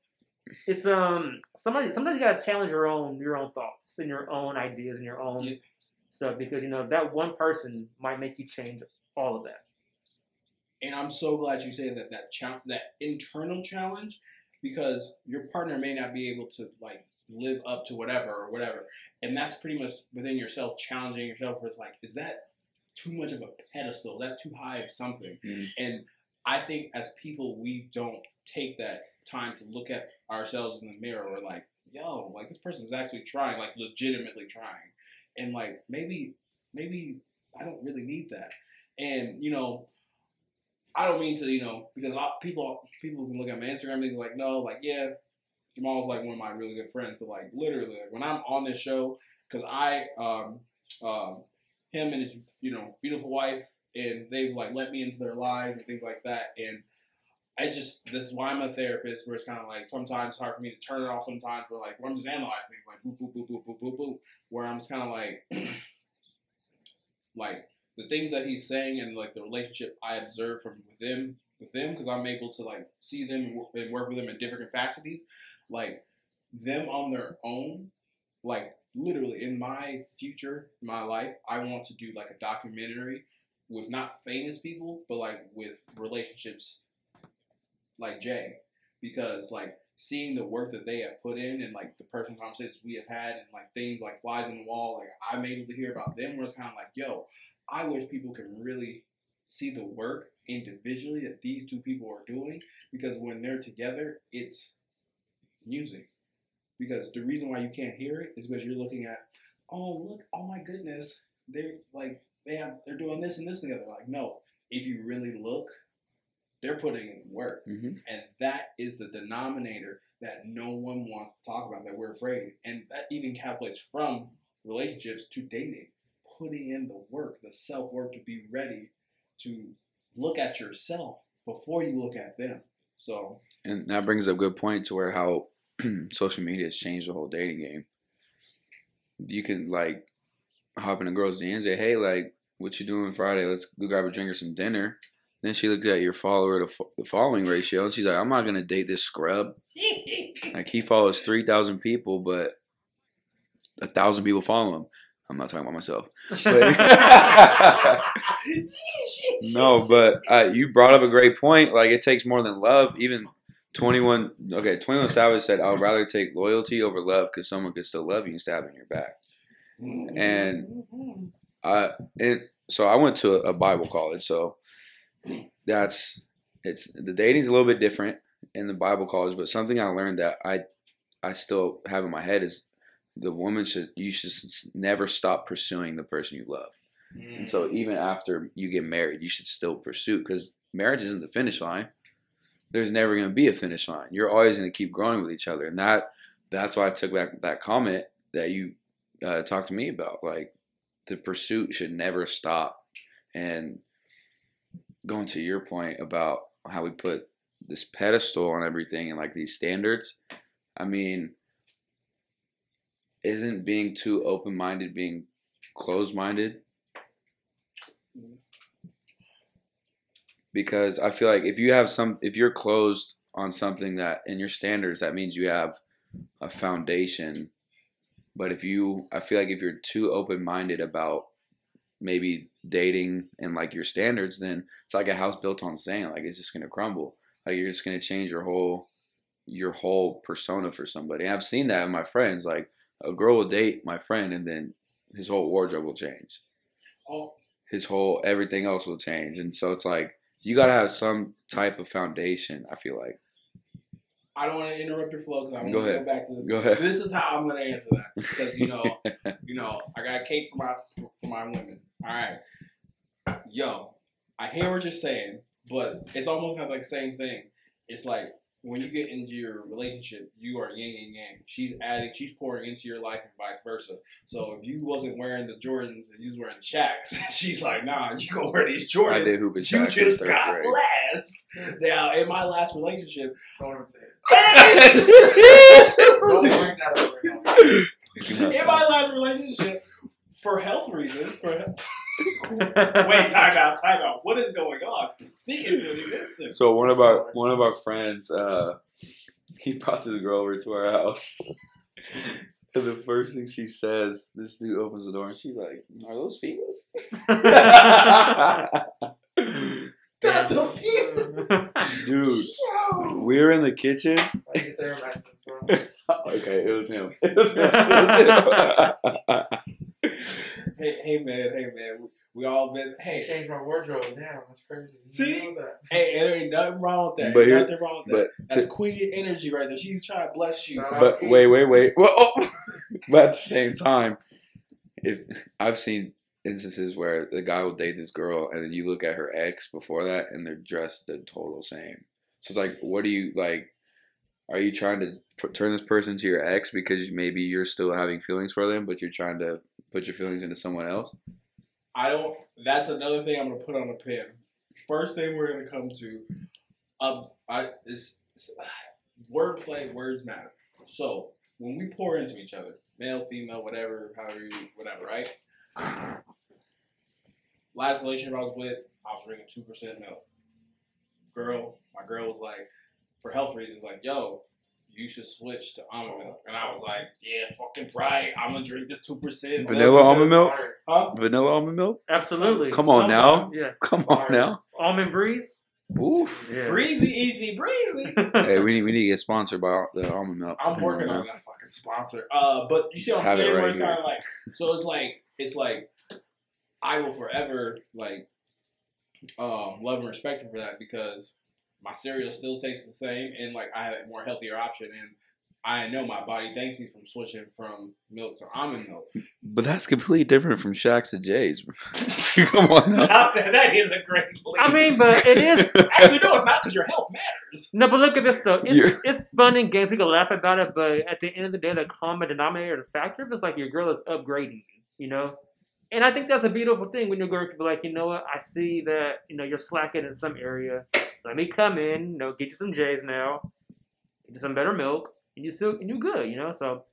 it's um somebody sometimes you gotta challenge your own your own thoughts and your own ideas and your own. Stuff because you know that one person might make you change all of that And I'm so glad you say that that cha- that internal challenge because your partner may not be able to like live up to whatever or whatever, and that's pretty much within yourself challenging yourself. Where it's like, is that too much of a pedestal? Is that too high of something? Mhm. And I think as people, we don't take that time to look at ourselves in the mirror. We're like, yo, like this person's actually trying, like legitimately trying, and like maybe maybe I don't really need that. And you know, I don't mean to, you know, because people people can look at my Instagram and they're like, no, like yeah, Jamal's like one of my really good friends, but like literally, like, when I'm on this show, because I, um, um, him and his, you know, beautiful wife, and they've like let me into their lives and things like that, and it's just this is why I'm a therapist, where it's kind of like sometimes hard for me to turn it off. Sometimes where like where I'm just analyzing things like boop boop boop boop boop boop boop, where I'm just kind of like, like the things that he's saying and like the relationship I observe from with them with them because I'm able to like see them and work with them in different capacities, like them on their own, like literally in my future, my life, I want to do like a documentary with not famous people, but like with relationships like Jay, because like seeing the work that they have put in and like the personal conversations we have had and like things like flies on the wall, like I'm able to hear about them where it's kind of like, yo, I wish people could really see the work individually that these two people are doing because when they're together, it's music. Because the reason why you can't hear it is because you're looking at, oh look, oh my goodness, they're like they have they're doing this and this together. Like no, if you really look, they're putting in work, hmm and that is the denominator that no one wants to talk about. That we're afraid, and that even calculates from relationships to dating, putting in the work, the self work to be ready to look at yourself before you look at them. So And that brings up a good point to where how social media has changed the whole dating game. You can like hop in a girl's DMs and say, "Hey, like, what you doing Friday? Let's go grab a drink or some dinner." Then she looks at your follower to fo- the following ratio, and she's like, "I'm not gonna date this scrub. Like, he follows three thousand people, but a thousand people follow him." I'm not talking about myself. But- no, but uh, you brought up a great point. Like it takes more than love. Even twenty one. Okay, twenty one Savage said, "I'd rather take loyalty over love because someone could still love you and stab in your back." And I and so I went to a Bible college. So that's it's the dating's a little bit different in the Bible college, but something I learned that I I still have in my head is the woman should you should never stop pursuing the person you love. And so even after you get married, you should still pursue because marriage isn't the finish line. There's never going to be a finish line. You're always going to keep growing with each other, and that that's why I took back that comment that you uh, talked to me about. Like the pursuit should never stop. And going to your point about how we put this pedestal on everything and like these standards, I mean, isn't being too open minded being closed minded? because I feel like if you have some, if you're closed on something that in your standards, that means you have a foundation. But if you, I feel like if you're too open minded about maybe dating and like your standards, then it's like a house built on sand. Like it's just gonna crumble. Like you're just gonna change your whole, your whole persona for somebody. And I've seen that in my friends. Like a girl will date my friend, and then his whole wardrobe will change oh, his whole everything else will change. And so it's like you gotta have some type of foundation. I feel like. I don't want to interrupt your flow because I'm going to go back to this. Go ahead. This is how I'm going to answer that because you know, you know, I got cake for my for my women. All right, yo, I hear what you're saying, but it's almost kind of like the same thing. It's like when you get into your relationship, you are yin and yang. She's adding, she's pouring into your life, and vice versa. So if you wasn't wearing the Jordans and you was wearing the Shaqs, she's like, nah, you go wear these Jordans. I did hoop and You just got grade. blessed. Now, in my last relationship, Don't even say it. Don't bring that up right now. in my last relationship, for health reasons, for wait, time out, time out. What is going on? Speak into existence. So one of our one of our friends, uh, he brought this girl over to our house. And the first thing she says, this dude opens the door and she's like, "Are those females?" Got the feel. Dude, we were in the kitchen. I get there, man. bro. Okay, it was him. It was him. It was him. Hey, hey, man, hey, man. We, we all been. Hey, changed my wardrobe. now. that's crazy. You See? know that. hey, there ain't nothing wrong with that. But Ain't here- nothing wrong with that. but That's to- queen energy right there. She's trying to bless you. But wait, wait, wait. Well, oh. but at the same time, if I've seen instances where the guy will date this girl, and then you look at her ex before that, and they're dressed the total same. So it's like, what do you like? Are you trying to put, turn this person to your ex because maybe you're still having feelings for them, but you're trying to put your feelings into someone else? I don't. That's another thing I'm gonna put on a pin. First thing we're gonna come to, um, I is- wordplay. Words matter. So when we pour into each other, male, female, whatever, however you, whatever, right? Last relationship I was with, I was drinking two percent milk. Girl, my girl was like, for health reasons, like, yo, you should switch to almond milk, and I was like, yeah, fucking right, I'm gonna drink this two percent Vanilla almond milk? Huh? Vanilla almond milk? Absolutely. Come on now. Yeah. Come on now. Almond breeze. Oof. Yeah. Breezy, easy, breezy. Hey, we need we need to get sponsored by the almond milk. I'm working on that fucking sponsor. Uh, but you see what I'm have it saying? Where it's kind of like, so it's like, it's like, I will forever like um, love and respect him for that because my cereal still tastes the same, and like I have a more healthier option, and I know my body thanks me from switching from milk to almond milk. But that's completely different from Shaq's to Jay's. Come on now. that is a great. I mean, but it is. actually no, it's not because your health matters. No, but look at this though. It's, You're- it's fun in games. We can laugh about it, but at the end of the day, the common denominator, the factor, is like your girl is upgrading you. You know, and I think that's a beautiful thing when your girl can be like, you know what, I see that you know you're slacking in some area. Let me come in, you know, get you some J's now, get you some better milk, and you still and you good. You know, so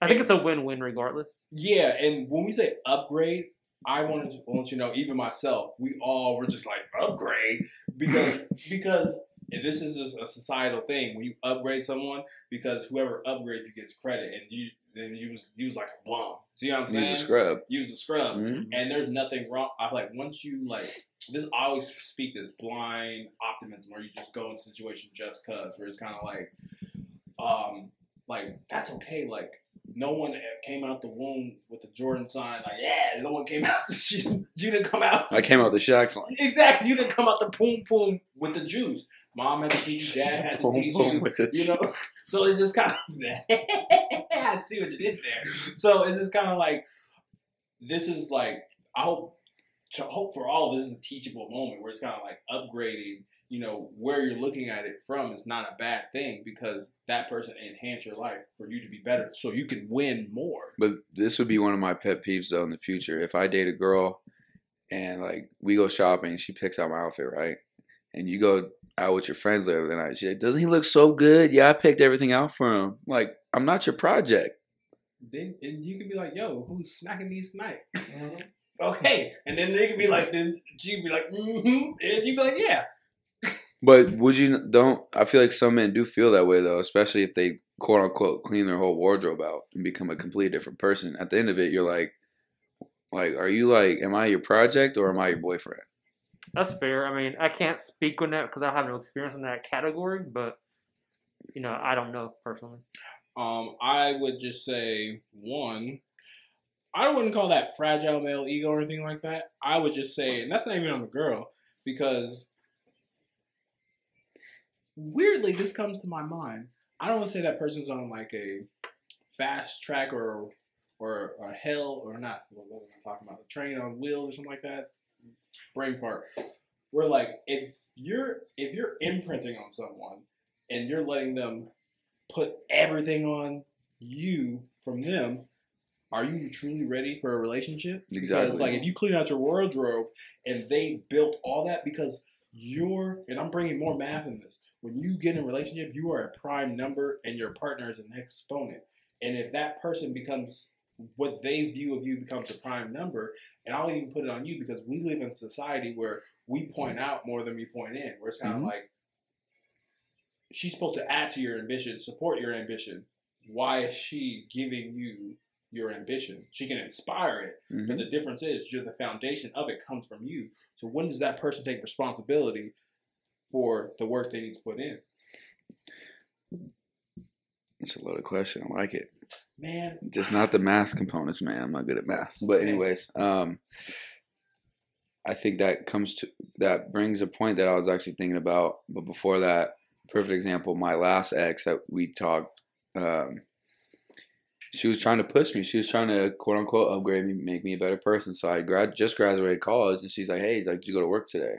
I think it's a win-win regardless. Yeah, and when we say upgrade, I want to want you to know, even myself, we all were just like upgrade because because this is a, a societal thing. When you upgrade someone, because whoever upgrades you gets credit, and you then you was you was like a bum. See what I'm saying? Use a scrub. Use a scrub. Mhm. And there's nothing wrong. I like once you like this. I always speak this blind optimism, where you just go into a situation just cause, where it's kind of like, um, like that's okay. Like no one came out the womb with the Jordan sign. Like yeah, no one came out. you, you didn't come out. I came out the Shaq's line. exactly. You didn't come out the poom poom with the Jews. Mom had to teach. Dad had to Boom, teach boom you. with the You know. So it's just kind of. I see what you did there. So it's just kind of like this is like I hope to hope for all of this is a teachable moment where it's kind of like upgrading. You know where you're looking at it from is not a bad thing because that person enhance your life for you to be better, so you can win more. But this would be one of my pet peeves though in the future. If I date a girl and like we go shopping, she picks out my outfit, right? And you go out with your friends later the night. She's like, Doesn't he look so good? Yeah, I picked everything out for him. Like, I'm not your project. Then and you can be like, "Yo, who's smacking these tonight?" Mm-hmm. Okay, and then they could be like, then she'd be like, "Mm-hmm," and you'd be like, "Yeah." But would you don't I feel like some men do feel that way though, especially if they quote unquote clean their whole wardrobe out and become a completely different person. At the end of it, you're like like, are you like, am I your project or am I your boyfriend? That's fair. I mean, I can't speak on that because I have no experience in that category, but you know, I don't know personally. Um, I would just say one. I wouldn't call that fragile male ego or anything like that. I would just say, and that's not even on the girl, because weirdly, this comes to my mind. I don't want to say that person's on like a fast track or or a hell or not. What was I talking about? A train on wheels or something like that. Brain fart. We're like if you're if you're imprinting on someone and you're letting them put everything on you from them, are you truly ready for a relationship? Exactly. Because like if you clean out your wardrobe and they built all that because you're and I'm bringing more math in this. When you get in a relationship, you are a prime number and your partner is an exponent. And if that person becomes what they view of you becomes a prime number, and I'll even put it on you because we live in a society where we point out more than we point in. Where it's kind of Mhm. like she's supposed to add to your ambition, support your ambition. Why is she giving you your ambition? She can inspire it, Mhm. but the difference is you're the foundation of it comes from you. So when does that person take responsibility for the work they need to put in? It's a loaded question. I like it. Man, Just not the math components, man. I'm not good at math. But anyways, um, I think that comes to that brings a point that I was actually thinking about. But before that, perfect example, my last ex that we talked, um, she was trying to push me. She was trying to quote unquote upgrade me, make me a better person. So I grad just graduated college, and she's like, "Hey, like, did you go to work today?"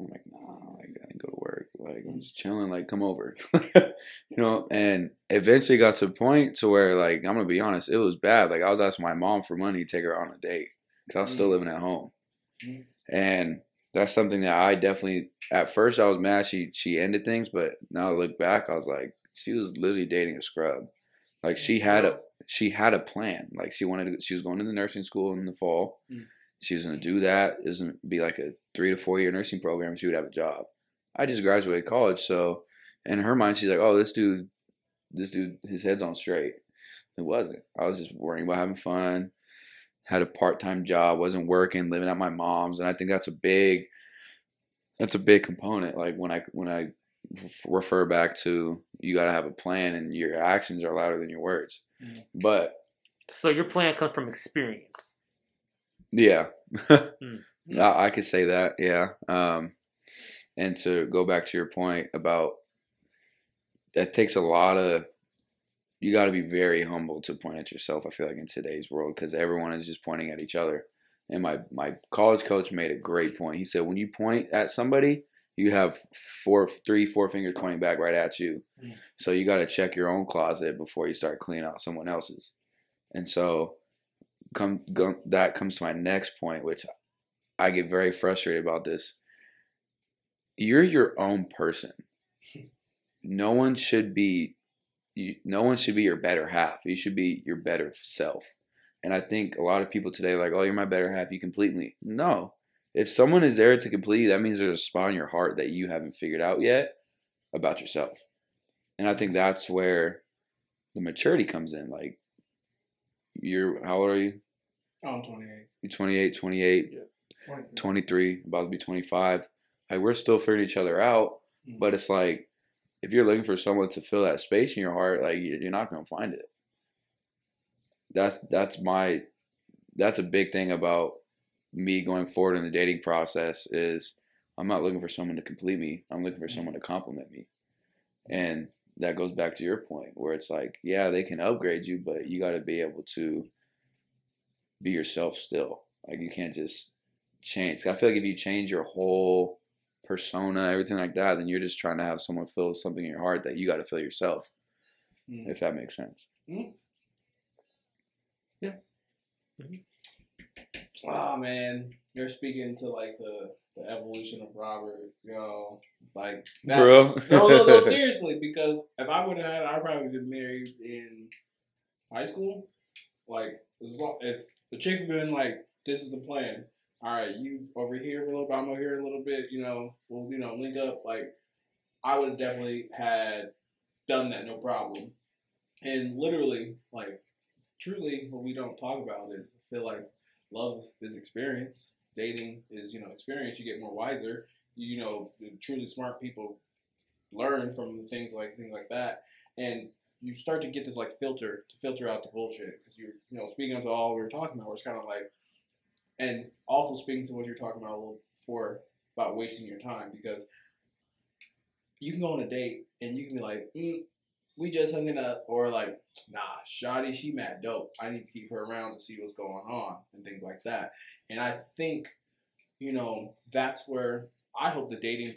I'm like, "No, like, I didn't go to work. Like, I'm just chilling. Like, come over." you know. And eventually got to a point to where, like, I'm gonna be honest, it was bad. Like, I was asking my mom for money to take her on a date because I was still living at home, Mm. and that's something that I definitely. At first, I was mad she she ended things, but now I look back, I was like, she was literally dating a scrub. Like, she had a she had a plan. Like, she wanted to. She was going to the nursing school in the fall. Mm. She was gonna do that. It was be like a three to four year nursing program. She would have a job. I just graduated college, so in her mind, she's like, "Oh, this dude, this dude, his head's on straight." It wasn't. I was just worrying about having fun. Had a part time job, wasn't working, living at my mom's, and I think that's a big, that's a big component. Like when I when I refer back to you got to have a plan, and your actions are louder than your words. Mhm. But So your plan comes from experience. yeah, Hmm. I, I could say that, yeah. Um, and to go back to your point about that takes a lot of you got to be very humble to point at yourself. I feel like in today's world because everyone is just pointing at each other. And my my college coach made a great point. He said when you point at somebody, you have four, three, four fingers pointing back right at you. Mm. So you got to check your own closet before you start cleaning out someone else's. And so come go, that comes to my next point, which I get very frustrated about this. You're your own person. No one should be you, no one should be your better half. You should be your better self. And I think a lot of people today are like, "Oh, you're my better half. You complete me." No. If someone is there to complete you, that means there's a spot in your heart that you haven't figured out yet about yourself. And I think that's where the maturity comes in. Like, you're, how old are you? I'm 28. You're 28, 28, 23, about to be 25. Like, we're still figuring each other out. Mhm. But it's like, if you're looking for someone to fill that space in your heart, like, you're not going to find it. That's, that's my, that's a big thing about me going forward in the dating process is I'm not looking for someone to complete me. I'm looking for someone to compliment me. And that goes back to your point where it's like, yeah, they can upgrade you, but you got to be able to be yourself still. Like you can't just change. I feel like if you change your whole persona, everything like that, then you're just trying to have someone fill something in your heart that you got to fill yourself. Mm. If that makes sense. Oh man, you're speaking to like the the evolution of Robert. You know, like that, Bro. no, no, no, seriously. Because if I would have had, I probably would have been married in high school. Like, as long, if the chick had been like, "This is the plan. All right, you over here for a little bit, I'm over here a little bit. You know, we'll you know link up." Like, I would have definitely had done that, no problem. And literally, like, truly, what we don't talk about is I feel like love is experience. Dating is, you know, experience. You get more wiser. You know, truly smart people learn from things like things like that, and you start to get this like filter to filter out the bullshit because you're, you know, speaking of all we were talking about, it's kind of like, and also speaking to what you're talking about a little before about wasting your time because you can go on a date and you can be like, mm, we just hung it up, or like, nah, Shotty, she mad dope. I need to keep her around to see what's going on and things like that. And I think, you know, that's where I hope the dating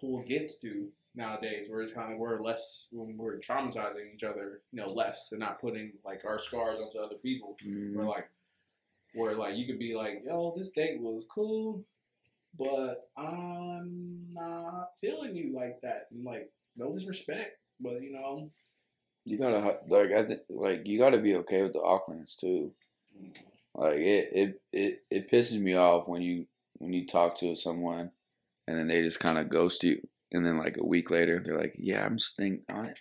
pool gets to nowadays, where it's kind of we're less when we're traumatizing each other, you know, less and not putting like our scars onto other people. Mm, like, where like you could be like, yo, this date was cool, but I'm not feeling you like that, and like no disrespect, but you know, You gotta like I think like you gotta be okay with the awkwardness too. Mm-hmm. Like it, it, it, it pisses me off when you when you talk to someone and then they just kind of ghost you, and then like a week later they're like, "Yeah, I'm just think I, I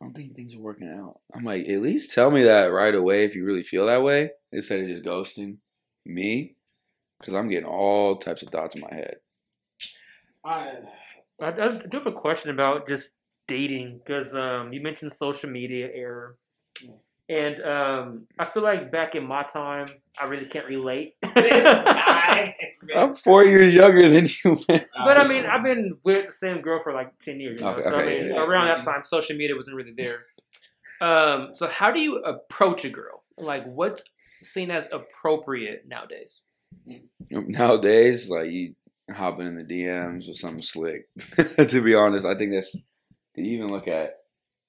don't think things are working out." I'm like, at least tell me that right away if you really feel that way instead of just ghosting me, because I'm getting all types of thoughts in my head. I I, I do have a question about just dating because um, you mentioned social media era, and um, I feel like back in my time, I really can't relate. I'm four years younger than you. man. But I mean, I've been with the same girl for like ten years. You know? Okay, so I mean, yeah, yeah. around that time, social media wasn't really there. Um, so how do you approach a girl? Like, what's seen as appropriate nowadays? Nowadays, like you hopping in the DMs with something slick. to be honest, I think that's. You even look at,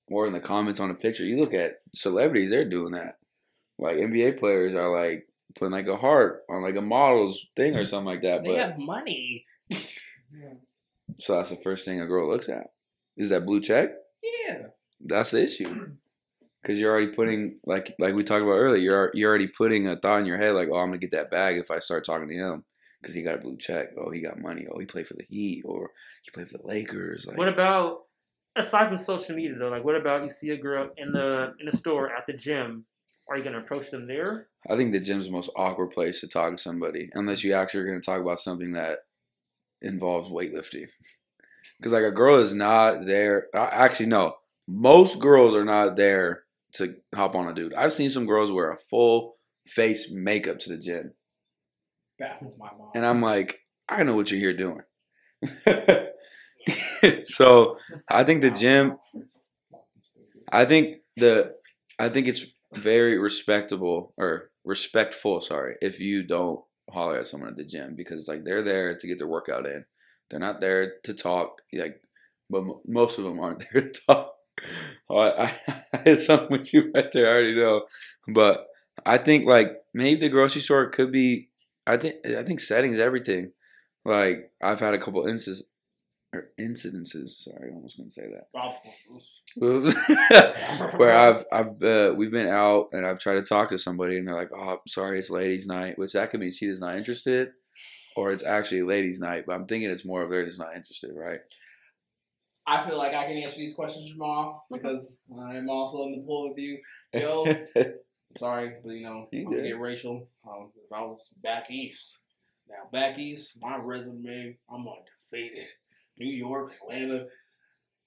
more in the comments on a picture, you look at celebrities. They're doing that. Like NBA players are like putting like a heart on like a model's thing or something like that. they But have money. so that's the first thing a girl looks at. Is that blue check? Yeah. That's the issue. Because you're already putting like like we talked about earlier. You're you're already putting a thought in your head like, oh, I'm gonna get that bag if I start talking to him because he got a blue check. Oh, he got money. Oh, he played for the Heat or he played for the Lakers. Like, What about aside from social media though? Like, what about you see a girl in the in the store at the gym? Are you gonna approach them there? I think the gym's the most awkward place to talk to somebody unless you actually are going to talk about something that involves weightlifting. Because like a girl is not there. Actually, no. Most girls are not there to hop on a dude. I've seen some girls wear a full face makeup to the gym. baffles my mind. and I'm like, I know what you're here doing. so I think the gym. I think the I think it's very respectable or respectful, sorry, if you don't holler at someone at the gym because it's like they're there to get their workout in. They're not there to talk. Like, but mo- most of them aren't there to talk. Oh, I, I, I had something with you right there. I already know, but I think like maybe the grocery store could be. I think I think settings everything. Like I've had a couple instances or incidences. Sorry, I almost gonna say that. where I've I've uh, we've been out and I've tried to talk to somebody and they're like, "Oh, I'm sorry, it's ladies' night," which that could mean she is not interested, or it's actually ladies' night. But I'm thinking it's more of they're just not interested, right? I feel like I can answer these questions, Jamal, because I'm also in the pool with you. Yo, sorry, but you know, You I'm gonna get racial. Um, if I was back east, now back east, my resume, I'm undefeated. New York, Atlanta,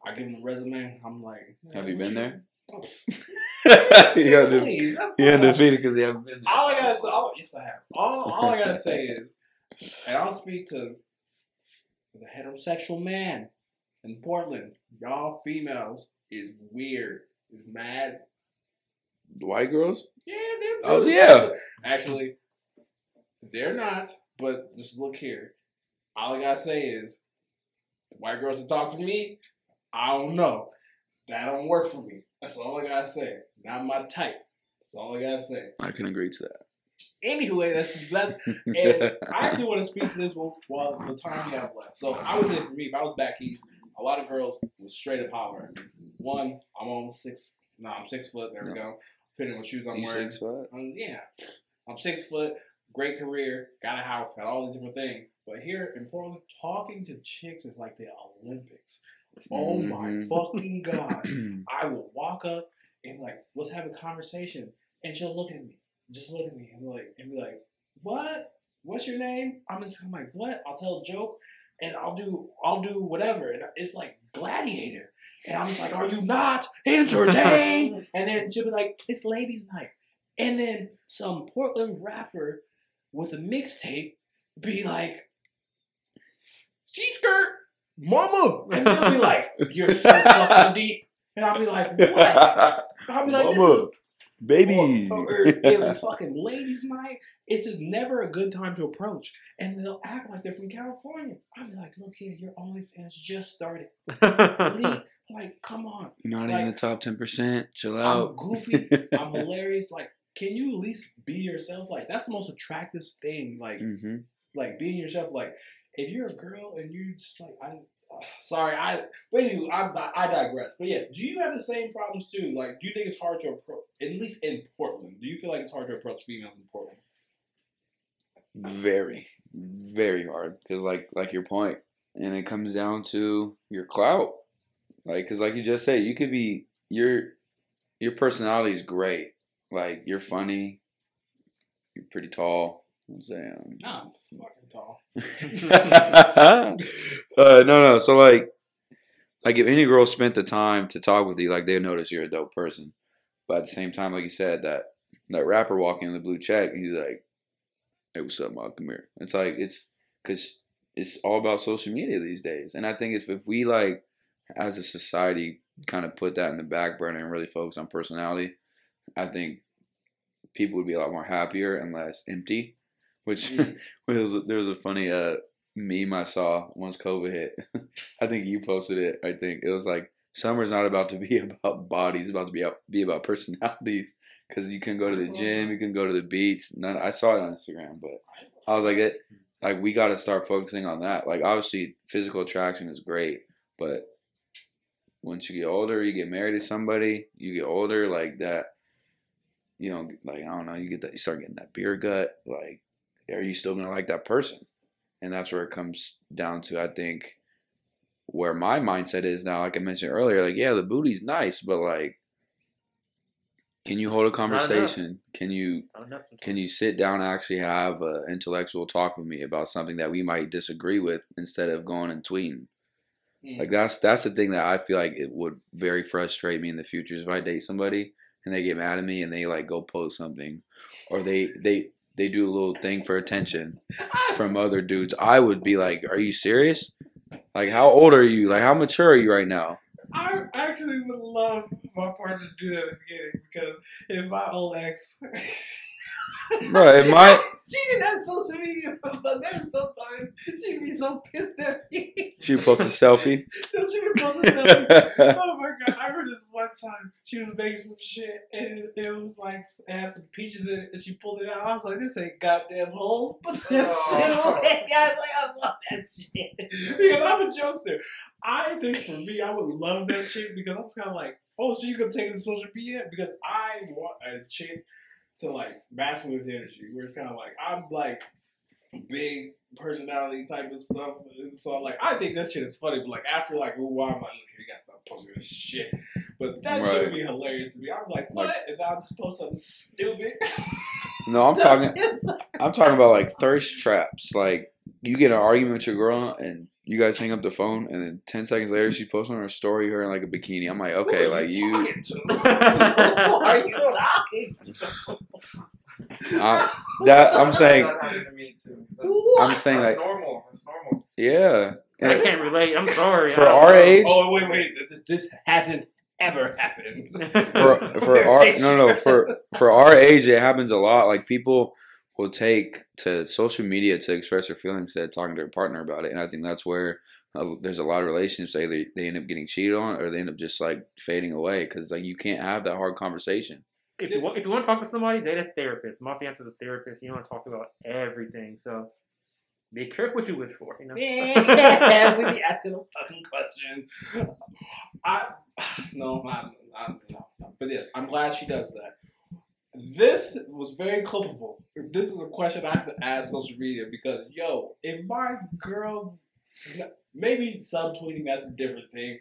I give them a resume. I'm like, Have you been there? Oh, you got to please, I'm undefeated because you haven't been there. All I gotta say, all, yes, I have. All, all I gotta say is, and I'll speak to the heterosexual man in Portland. Y'all females is weird. Is mad. The white girls? Yeah, they're Oh, they're- yeah. Actually, they're not. But just look here. All I gotta say is, white girls that talk to me, I don't know. That don't work for me. That's all I gotta say. Not my type. That's all I gotta say. I can agree to that. Anyway, that's that's and. I actually want to speak to this while, while the time we have left. So I would say for me, if I was back east, a lot of girls would straight up holler. One, I'm almost six. No, I'm six foot. There we go. Depending on what shoes I'm you wearing. six foot? Um, yeah, I'm six foot. Great career. Got a house. Got all these different things. But here in Portland, talking to chicks is like the Olympics. Oh my Mhm. fucking god! I will walk up and like, let's have a conversation. And she'll look at me. Just look at me and be like and be like, What? What's your name? I'm just I'm like, what? I'll tell a joke and I'll do I'll do whatever. And it's like gladiator. And I'm just like, Are you not entertained? and then she'll be like, It's ladies' night. And then some Portland rapper with a mixtape be like, She skirt, mama. And they'll be like, You're so fucking deep. And I'll be like, What? I'll be like, this Mama, baby. or, or it was fucking ladies' night. It's just never a good time to approach. And they'll act like they're from California. I'll be like, look here, your OnlyFans just started. Leave- like, come on. You're not Like, in the top ten percent. Chill out. I'm goofy. I'm hilarious. Like, can you at least be yourself? Like, that's the most attractive thing. Like, hmm like being yourself. Like, if you're a girl and you just like, I. uh, Sorry, I. But anyway, I, I digress. But yeah, do you have the same problems too? Like, do you think it's hard to approach, at least in Portland? Do you feel like it's hard to approach females in Portland? Very, very hard. Cause like like your point, and it comes down to your clout. Like, cause like you just said, you could be your your personality is great. Like you're funny. You're pretty tall. I'm. Nah, I'm fucking tall. uh, no, no. So like, like if any girl spent the time to talk with you, like they'll notice you're a dope person. But at the same time, like you said, that that rapper walking in the blue check, he's like, "Hey, what's up, Mal? Come here." It's like it's because it's all about social media these days, and I think if if we like as a society kind of put that in the back burner and really focus on personality, I think people would be a lot more happier and less empty. Which Mm. there was a, there was a funny uh meme I saw once COVID hit. I think you posted it. I think it was like summer's not about to be about bodies, it's about to be out, be about personalities. Because you can go to the gym, you can go to the beach. None, I saw it on Instagram, but I was like, it like we got to start focusing on that. Like obviously, physical attraction is great, but once you get older, you get married to somebody, you get older, like that. You know, like I don't know, you get that, you start getting that beer gut. Like, are you still gonna like that person? And that's where it comes down to. I think where my mindset is now. Like I mentioned earlier, like yeah, the booty's nice, but like, can you hold a conversation? Can you I don't know sometimes. can you sit down and actually have an intellectual talk with me about something that we might disagree with instead of going and tweeting? Mm. Like that's that's the thing that I feel like it would very frustrate me in the future is if I date somebody and they get mad at me and they like go post something or they they they do a little thing for attention from other dudes, I would be like, "Are you serious? Like, how old are you? Like, how mature are you right now?" I actually would love my partner to do that at the beginning because if my old ex, Bro, it might. she didn't have social media, but there's sometimes she'd be so pissed at me. She post a selfie. So she would post a selfie. Oh my god! I remember this one time she was making some shit and it, it was like it had some peaches in it and she pulled it out. I was like, "This ain't goddamn holes." Put that Oh. shit away. I was like, "I love that shit," because I'm a jokester. I think for me, I would love that shit because I'm kind of like, "Oh, so you gonna take it to social media?" Because I want a chick to like match with energy, where it's kind of like I'm like big personality type of stuff. And so I'm like I think that shit is funny, but like after like ooh, why am I looking? You gotta stop posting this shit. But that shit would be hilarious to me. I'm like, what? Like- and I'm just post something stupid. No, I'm talking. I'm talking about like thirst traps. Like you get an argument with your girl and you guys hang up the phone, and then ten seconds later she posts on her story her in like a bikini. I'm like, okay, like you. who are you talking to? I, uh, that I'm saying, That happened to me too. That's, What? I'm saying that's like, normal. That's normal. yeah. I can't relate. I'm sorry. For our know. age- Oh wait, wait. This, this hasn't ever happened. for for our no no for for our age it happens a lot. Like people will take to social media to express their feelings instead of talking to their partner about it, and I think that's where uh, there's a lot of relationships they they, they end up getting cheated on or they end up just like fading away because like you can't have that hard conversation. if you want, if you want to talk to somebody, date a therapist. My fiance's a therapist. You want to talk about everything. So be careful what you wish for. You know. Man, we be asking a fucking question. I no, I, I, no, but yes, I'm glad she does that. This was very clippable. This is a question I have to ask social media because yo, if my girl, maybe subtweeting that's a different thing.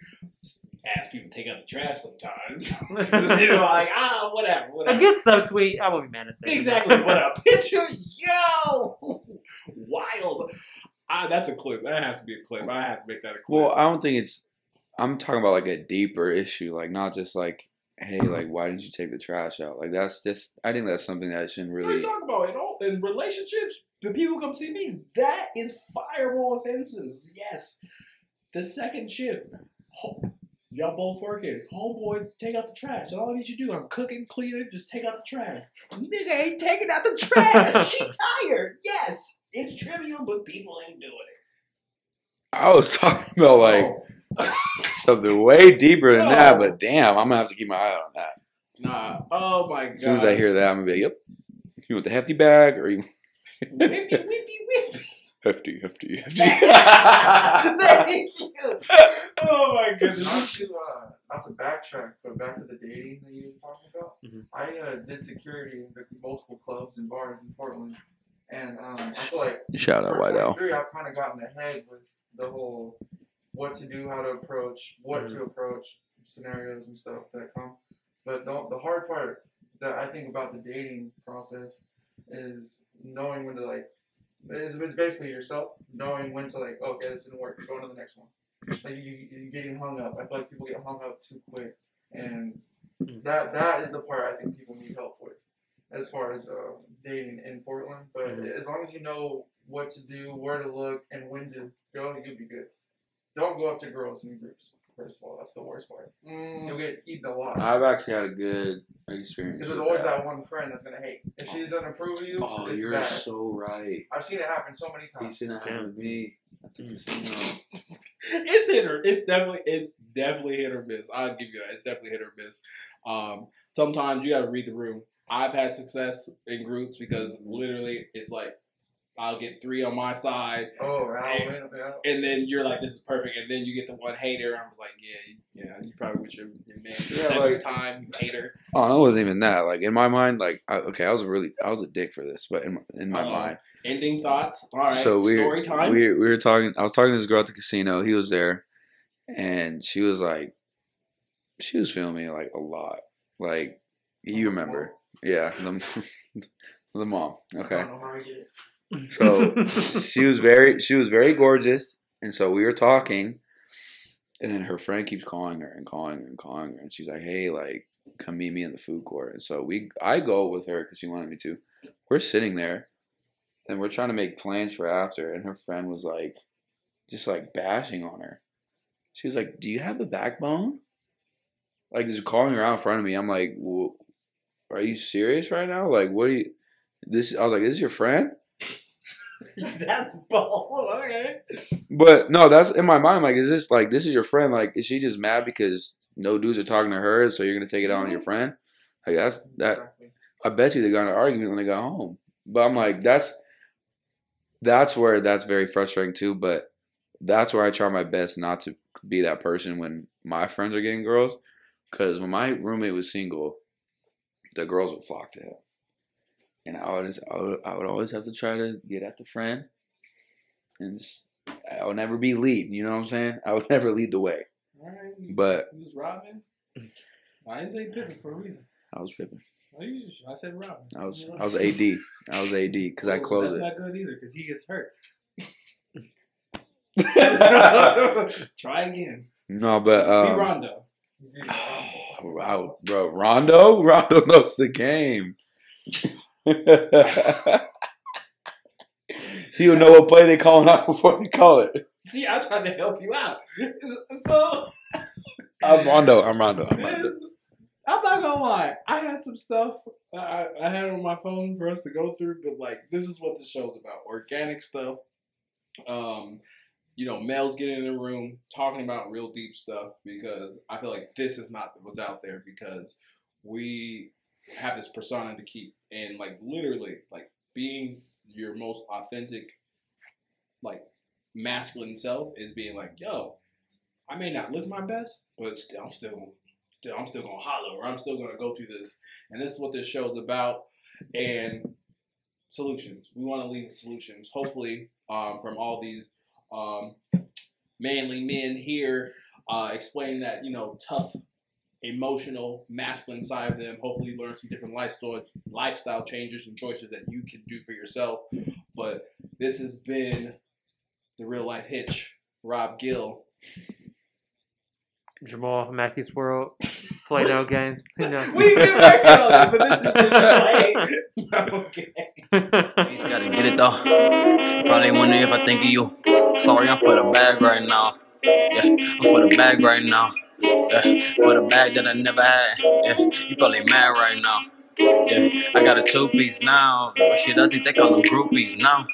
Ask people to take out the trash sometimes. you know, like ah, whatever, whatever. a good subtweet, I won't be mad at that. Exactly, but a picture, yo, wild. Ah, that's a clip. That has to be a clip. I have to make that a clip. Well, I don't think it's. I'm talking about like a deeper issue, like not just like, hey, like why didn't you take the trash out? Like that's just. I think that's something that shouldn't really. What are you really. talking about? In, all, in relationships, the people come see me. That is fireable offenses. Yes. The second shift. Ho- Y'all both working. Homeboy, take out the trash. All I need you to do, I'm cooking, cleaning, just take out the trash. Nigga ain't taking out the trash. she tired. Yes. It's trivial, but people ain't doing it. I was talking about like Oh. something way deeper than that, but damn, I'm gonna have to keep my eye on that. Nah. Oh my god. As soon as I hear that, I'm gonna be like, yep. You want the hefty bag or you Whippy, whippy, whippy. hefty, hefty, hefty? Thank you. Oh my Not to uh, not to backtrack, but back to the dating that you were talking about. Mhm. I uh, did security in multiple clubs and bars in Portland, and um, I feel like Shout out for White Owl. 23, I've kind of gotten ahead with the whole what to do, how to approach, what Mm-hmm. to approach, scenarios and stuff that come. But the, the hard part that I think about the dating process is knowing when to like. It's, it's basically yourself knowing when to like, okay, this didn't work. Go on to the next one. Like you, you getting hung up. I feel like people get hung up too quick, and Mm. that that is the part I think people need help with, as far as uh, dating in Portland. But Mhm. as long as you know what to do, where to look, and when to go, you'll be good. Don't go up to girls in groups. First of all, that's the worst part. Mm. You'll get eaten alive. I've actually had a good experience. Because there's always that. that one friend that's gonna hate. If she doesn't approve of you, Oh, it's you're bad. so right. I've seen it happen so many times. He's times. seen that happen with me at the casino. it's hit or it's definitely it's definitely hit or miss. I'll give you that. It's definitely hit or miss. Um, sometimes you got to read the room. I've had success in groups because literally it's like I'll get three on my side, Oh, right. Hey. yeah. and then you're like, "This is perfect," and then you get the one hater. I was like, "Yeah, yeah, you probably with your, your man for the Yeah, seventh like- time, you hater." Oh, it wasn't even that. Like in my mind, like I, okay, I was really, I was a dick for this, but in my, in my Uh-oh. mind, Ending thoughts. All right, so we story time. we we were talking. I was talking to this girl at the casino. He was there, and she was like, she was feeling me like a lot. Like you remember, yeah, the, the mom. I Okay, don't know how I get it. so she was very she was very gorgeous, and so we were talking, and then her friend keeps calling her and calling her and calling her, and she's like, "Hey, like, come meet me in the food court." And so we I go with her because she wanted me to. we're sitting there, and we're trying to make plans for after, and her friend was like, just like bashing on her. She was like, "Do you have the backbone?" Like just calling her out in front of me. I'm like, "Are you serious right now? Like, what do you?" This I was like, "This is your friend?" That's bold. Okay. But no, that's in my mind. Like, is this like this is your friend? Like, is she just mad because no dudes are talking to her, so you're gonna take it out on your mm-hmm. friend? Like, that's that. I bet you they got an argument when they got home. But I'm like, that's that's where that's very frustrating too. But that's where I try my best not to be that person when my friends are getting girls. Because when my roommate was single, the girls would flock to him, and I would, I would I would always have to try to get at the friend, and i would never be lead. You know what I'm saying? I would never lead the way. Right. But You was Robin. I didn't say Pippen for a reason. I was tripping. I said Robin. I was I was AD. I was AD because I Oh, closed That's it. not good either because he gets hurt. Try again. no, but Be um, Rondo. Oh, bro, Rondo, Rondo knows the game. He'll know what play they calling out before they call it. See, I tried to help you out. So I'm Rondo. I'm Rondo. I'm Rondo. I'm not gonna lie. I had some stuff I, I had on my phone for us to go through, but like this is what the show's about: organic stuff. Um, you know, males getting in the room talking about real deep stuff because I feel like this is not what's out there because we have this persona to keep and like literally like being your most authentic, like masculine self is being like, yo, I may not look my best, but still, I'm still, I'm still gonna holler, or I'm still gonna go through this, and this is what this show is about, and solutions. We want to leave solutions, hopefully, um, from all these um, manly men here, uh, explaining that you know tough, emotional, masculine side of them. Hopefully, learn some different lifestyle lifestyle changes and choices that you can do for yourself. But this has been the real life hitch. Rob Gill. Jamal, Mackey's World, play no games. Who knows? We've been working on it, but this is the okay. He's gotta get it though. Probably wondering if I think of you. Sorry, I'm for the bag right now. Yeah, I'm for the bag right now. Yeah, for the bag that I never had. Yeah, you probably mad right now. Yeah, I got a two piece now. Shit, I think they call them groupies now.